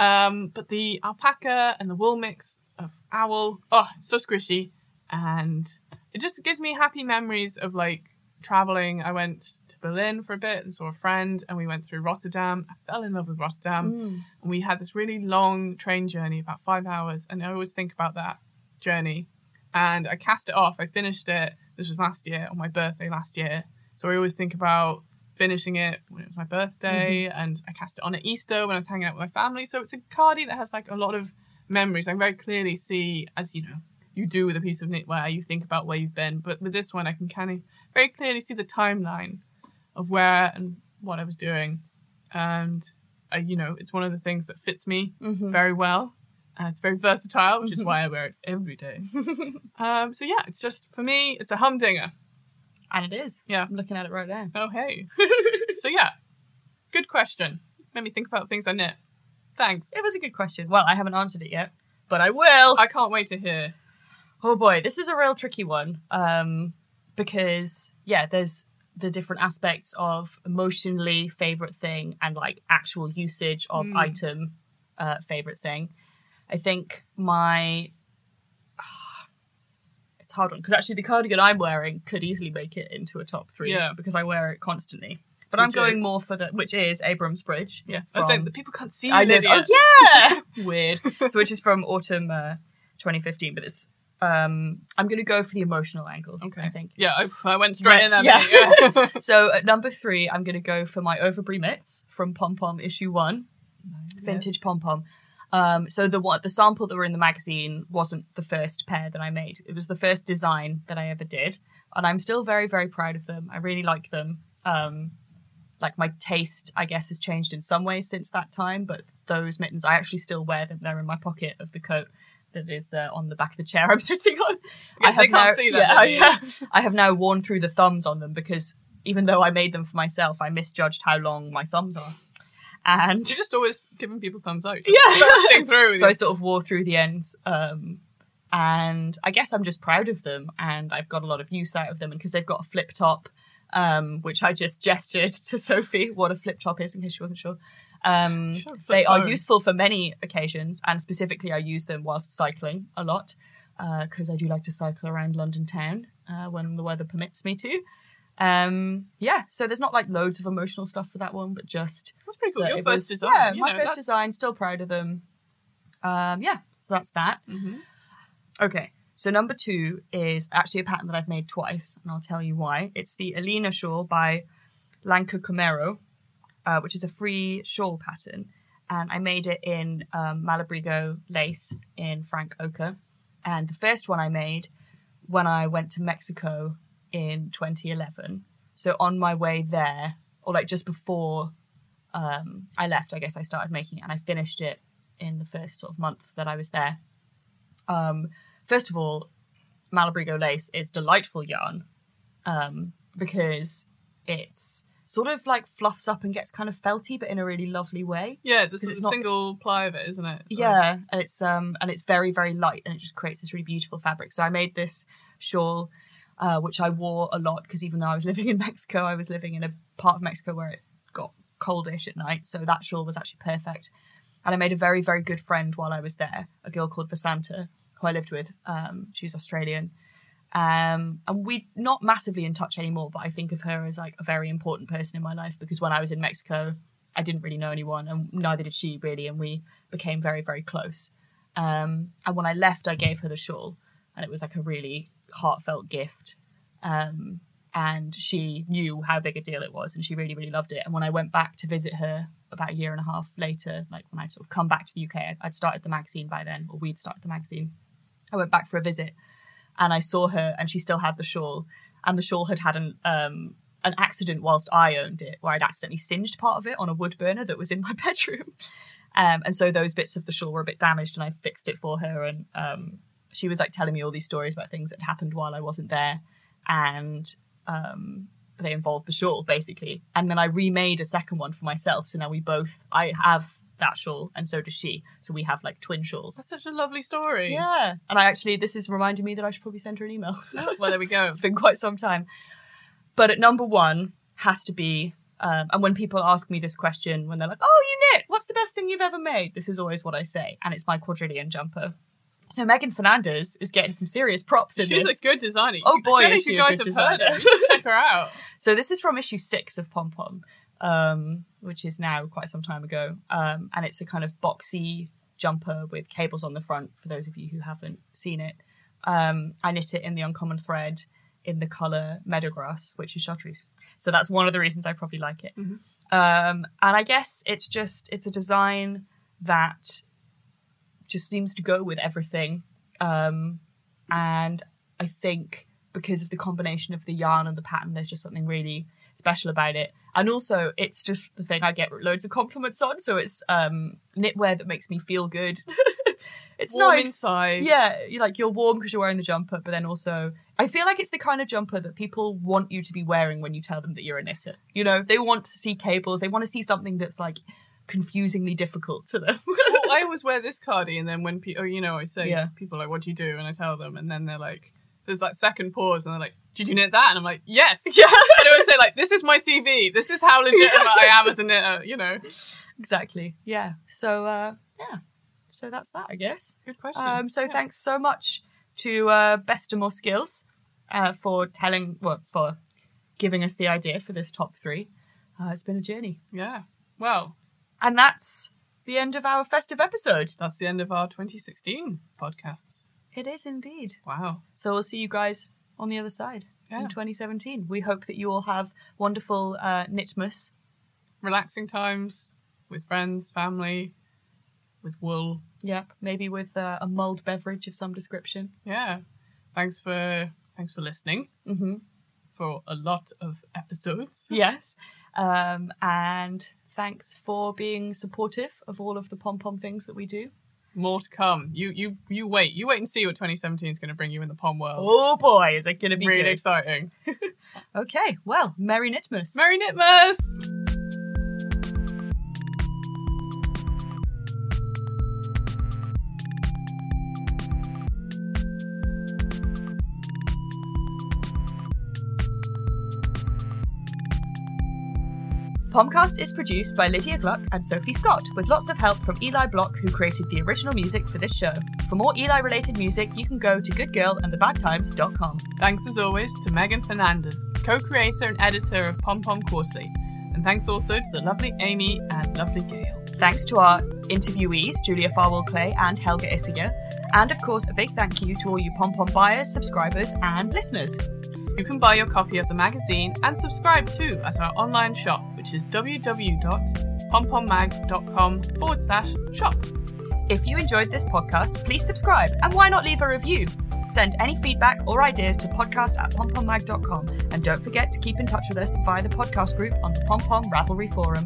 Um, but the alpaca and the wool mix of owl, oh, so squishy, and it just gives me happy memories of like traveling. I went to Berlin for a bit and saw a friend, and we went through Rotterdam. I fell in love with Rotterdam Mm. and we had this really long train journey, about five hours, and I always think about that journey. And I cast it off. I finished it. This was last year on my birthday last year, so I always think about finishing it when it was my birthday, and I cast it on at Easter when I was hanging out with my family. So it's a cardi that has like a lot of memories. I very clearly see, as you know, you do with a piece of knitwear, you think about where you've been. But with this one, I can kind of very clearly see the timeline of where and what I was doing, and uh, you know, it's one of the things that fits me Mhm. very well. Uh, it's very versatile, which is Mhm. why I wear it every day. um, so yeah, it's just for me, it's a humdinger. And it is. Yeah. I'm looking at it right now. Oh hey. so yeah, Good question. Made me think about things I knit. Thanks. It was a good question. Well, I haven't answered it yet, but I will. I can't wait to hear. Oh boy, this is a real tricky one. Um, because yeah, there's the different aspects of emotionally favorite thing and like actual usage of Mm. item uh, favorite thing. I think my it's a hard one because actually the cardigan I'm wearing could easily make it into a top three. Yeah. because I wear it constantly. But I'm Which going is- more for the which is Abrams Bridge. Yeah. I was From- the people can't see you, I live. Lydia. Oh yeah, weird. So which is from autumn uh, 2015, but it's um I'm gonna go for the emotional angle. Okay. I think. Yeah, I, I went straight in mate, yeah. So at number three, I'm gonna go for my Overbury mitts from Pom Pom issue one, vintage Pom Pom. Um, so the one the sample that were in the magazine wasn't the first pair that I made. It was the first design that I ever did, and I'm still very very proud of them. I really like them. Um, like my taste, I guess, has changed in some ways since that time. But those mittens, I actually still wear them. They're in my pocket of the coat that is uh, on the back of the chair I'm sitting on. Yeah, they can't now, Yeah, yeah. I have now worn through the thumbs on them because even though I made them for myself, I misjudged how long my thumbs are. And You're just always giving people thumbs up. Yeah. Through. so I sort of wore through the ends. Um, and I guess I'm just proud of them, and I've got a lot of use out of them. And because they've got a flip top, um, which I just gestured to Sophie what a flip top is in case she wasn't sure. Um, Sure, they are useful for many occasions, and specifically, I use them whilst cycling a lot because I do like to cycle around London town uh, when the weather permits me to. Um, yeah, so there's not like loads of emotional stuff for that one, but just That's pretty cool. Your first was- design. Yeah, my know, first that's- design. Still proud of them. Um, yeah, so that's that. Mhm. Okay, so number two is actually a pattern that I've made twice, and I'll tell you why. It's the Alina shawl by Lanka Camero, uh, which is a free shawl pattern, and I made it in um, Malabrigo lace in Frank Ochre. And the first one I made when I went to Mexico in 2011. So on my way there, or like just before um, I left, I guess I started making it, and I finished it in the first sort of month that I was there. Um, first of all, Malabrigo lace is delightful yarn um, because it's sort of like fluffs up and gets kind of felty, but in a really lovely way. Yeah, this is it's a not- single ply of it, isn't it? Yeah, and it's um and it's very very light and it just creates this really beautiful fabric. So I made this shawl, uh, which I wore a lot because even though I was living in Mexico, I was living in a part of Mexico where it got coldish at night. So that shawl was actually perfect. And I made a very very good friend while I was there, a girl called Vasanta, who I lived with. Um, she's Australian. Um, and we're not massively in touch anymore, but I think of her as like a very important person in my life because when I was in Mexico, I didn't really know anyone, and neither did she really, and we became very, very close. Um, and when I left, I gave her the shawl, and it was like a really heartfelt gift. Um, and she knew how big a deal it was, and she really, really loved it. And when I went back to visit her about a year and a half later, like when I sort of come back to the UK, I'd- started the magazine by then, or we'd started the magazine. I went back for a visit, and I saw her, and she still had the shawl, and the shawl had had an um, an accident whilst I owned it, where I'd accidentally singed part of it on a wood burner that was in my bedroom. Um, and so those bits of the shawl were a bit damaged, and I fixed it for her. And um, she was like telling me all these stories about things that happened while I wasn't there, and um, they involved the shawl basically. And then I remade a second one for myself. So now we both, I have that shawl, and so does she. So we have like twin shawls. That's such a lovely story. Yeah, and I actually, this is reminding me that I should probably send her an email. Well, there we go. it's been quite some time. But at number one has to be, um, and when people ask me this question, when they're like, "Oh, you knit? What's the best thing you've ever made?" This is always what I say, and it's my quadrillion jumper. So Meghan Fernandes is getting some serious props in She's this. a good designer. Oh, boy, I don't know if you guys have heard designer. her. You check her out. So this is from issue six of Pom Pom, um, which is now quite some time ago, um, and it's a kind of boxy jumper with cables on the front. For those of you who haven't seen it, um, I knit it in the uncommon thread in the color meadowgrass, which is chartreuse. So that's one of the reasons I probably like it. Mhm. Um, and I guess it's just it's a design that just seems to go with everything. Um, and I think because of the combination of the yarn and the pattern, there's just something really special about it. And also, it's just the thing I get loads of compliments on. So it's um, knitwear that makes me feel good. it's Warm nice. inside. Yeah, you like you're warm because you're wearing the jumper, but then also I feel like it's the kind of jumper that people want you to be wearing when you tell them that you're a knitter. You know, they want to see cables, they want to see something that's like confusingly difficult to them. well, I always wear this cardi, and then when people, oh, you know, I say, Yeah. people are like, what do you do? And I tell them, and then they're like, there's like second pause, and they're like, did you knit that? And I'm like, yes. yeah, And I always say like, this is my CV. This is how legitimate I am as a knitter. You know. exactly. Yeah. So uh yeah. So that's that, I guess. Good question. Um, so Yeah. thanks so much to uh, Best of More Skills uh, for telling, well, for giving us the idea for this top three. Uh, it's been a journey, Yeah. Well, and that's the end of our festive episode. that's the end of our 2016 podcasts. It is indeed. Wow. So we'll see you guys on the other side Yeah. in 2017. We hope that you all have wonderful uh, Knitmas. Relaxing times with friends, family, with wool. Yep, maybe with uh, a mulled beverage of some description. Yeah. Thanks for thanks for listening Mm-hmm. for a lot of episodes. yes. Um, and thanks for being supportive of all of the pom pom things that we do. More to come. You you you wait. You wait and see what 2017 is going to bring you in the pom world. Oh boy, is it going to be really good. exciting. Okay, well, Merry Knitmas. Merry Knitmas! Pomcast is produced by Lydia Gluck and Sophie Scott, with lots of help from Eli Block, who created the original music for this show. For more Eli related music, you can go to goodgirlandthebadtimes.com. Thanks as always to Meghan Fernandes, co-creator and editor of Pom Pom Quarterly. And thanks also to the lovely Amy and lovely Gail. Thanks to our interviewees, Julia Farwell Clay and Helga Isager. And of course, a big thank you to all you Pom Pom buyers, subscribers, and listeners. You can buy your copy of the magazine and subscribe too at our online shop, which is www.pompommag.com forward slash shop. If you enjoyed this podcast, please subscribe and why not leave a review? Send any feedback or ideas to podcast at pompommag.com and don't forget to keep in touch with us via the podcast group on the Pom Pom Ravelry Forum.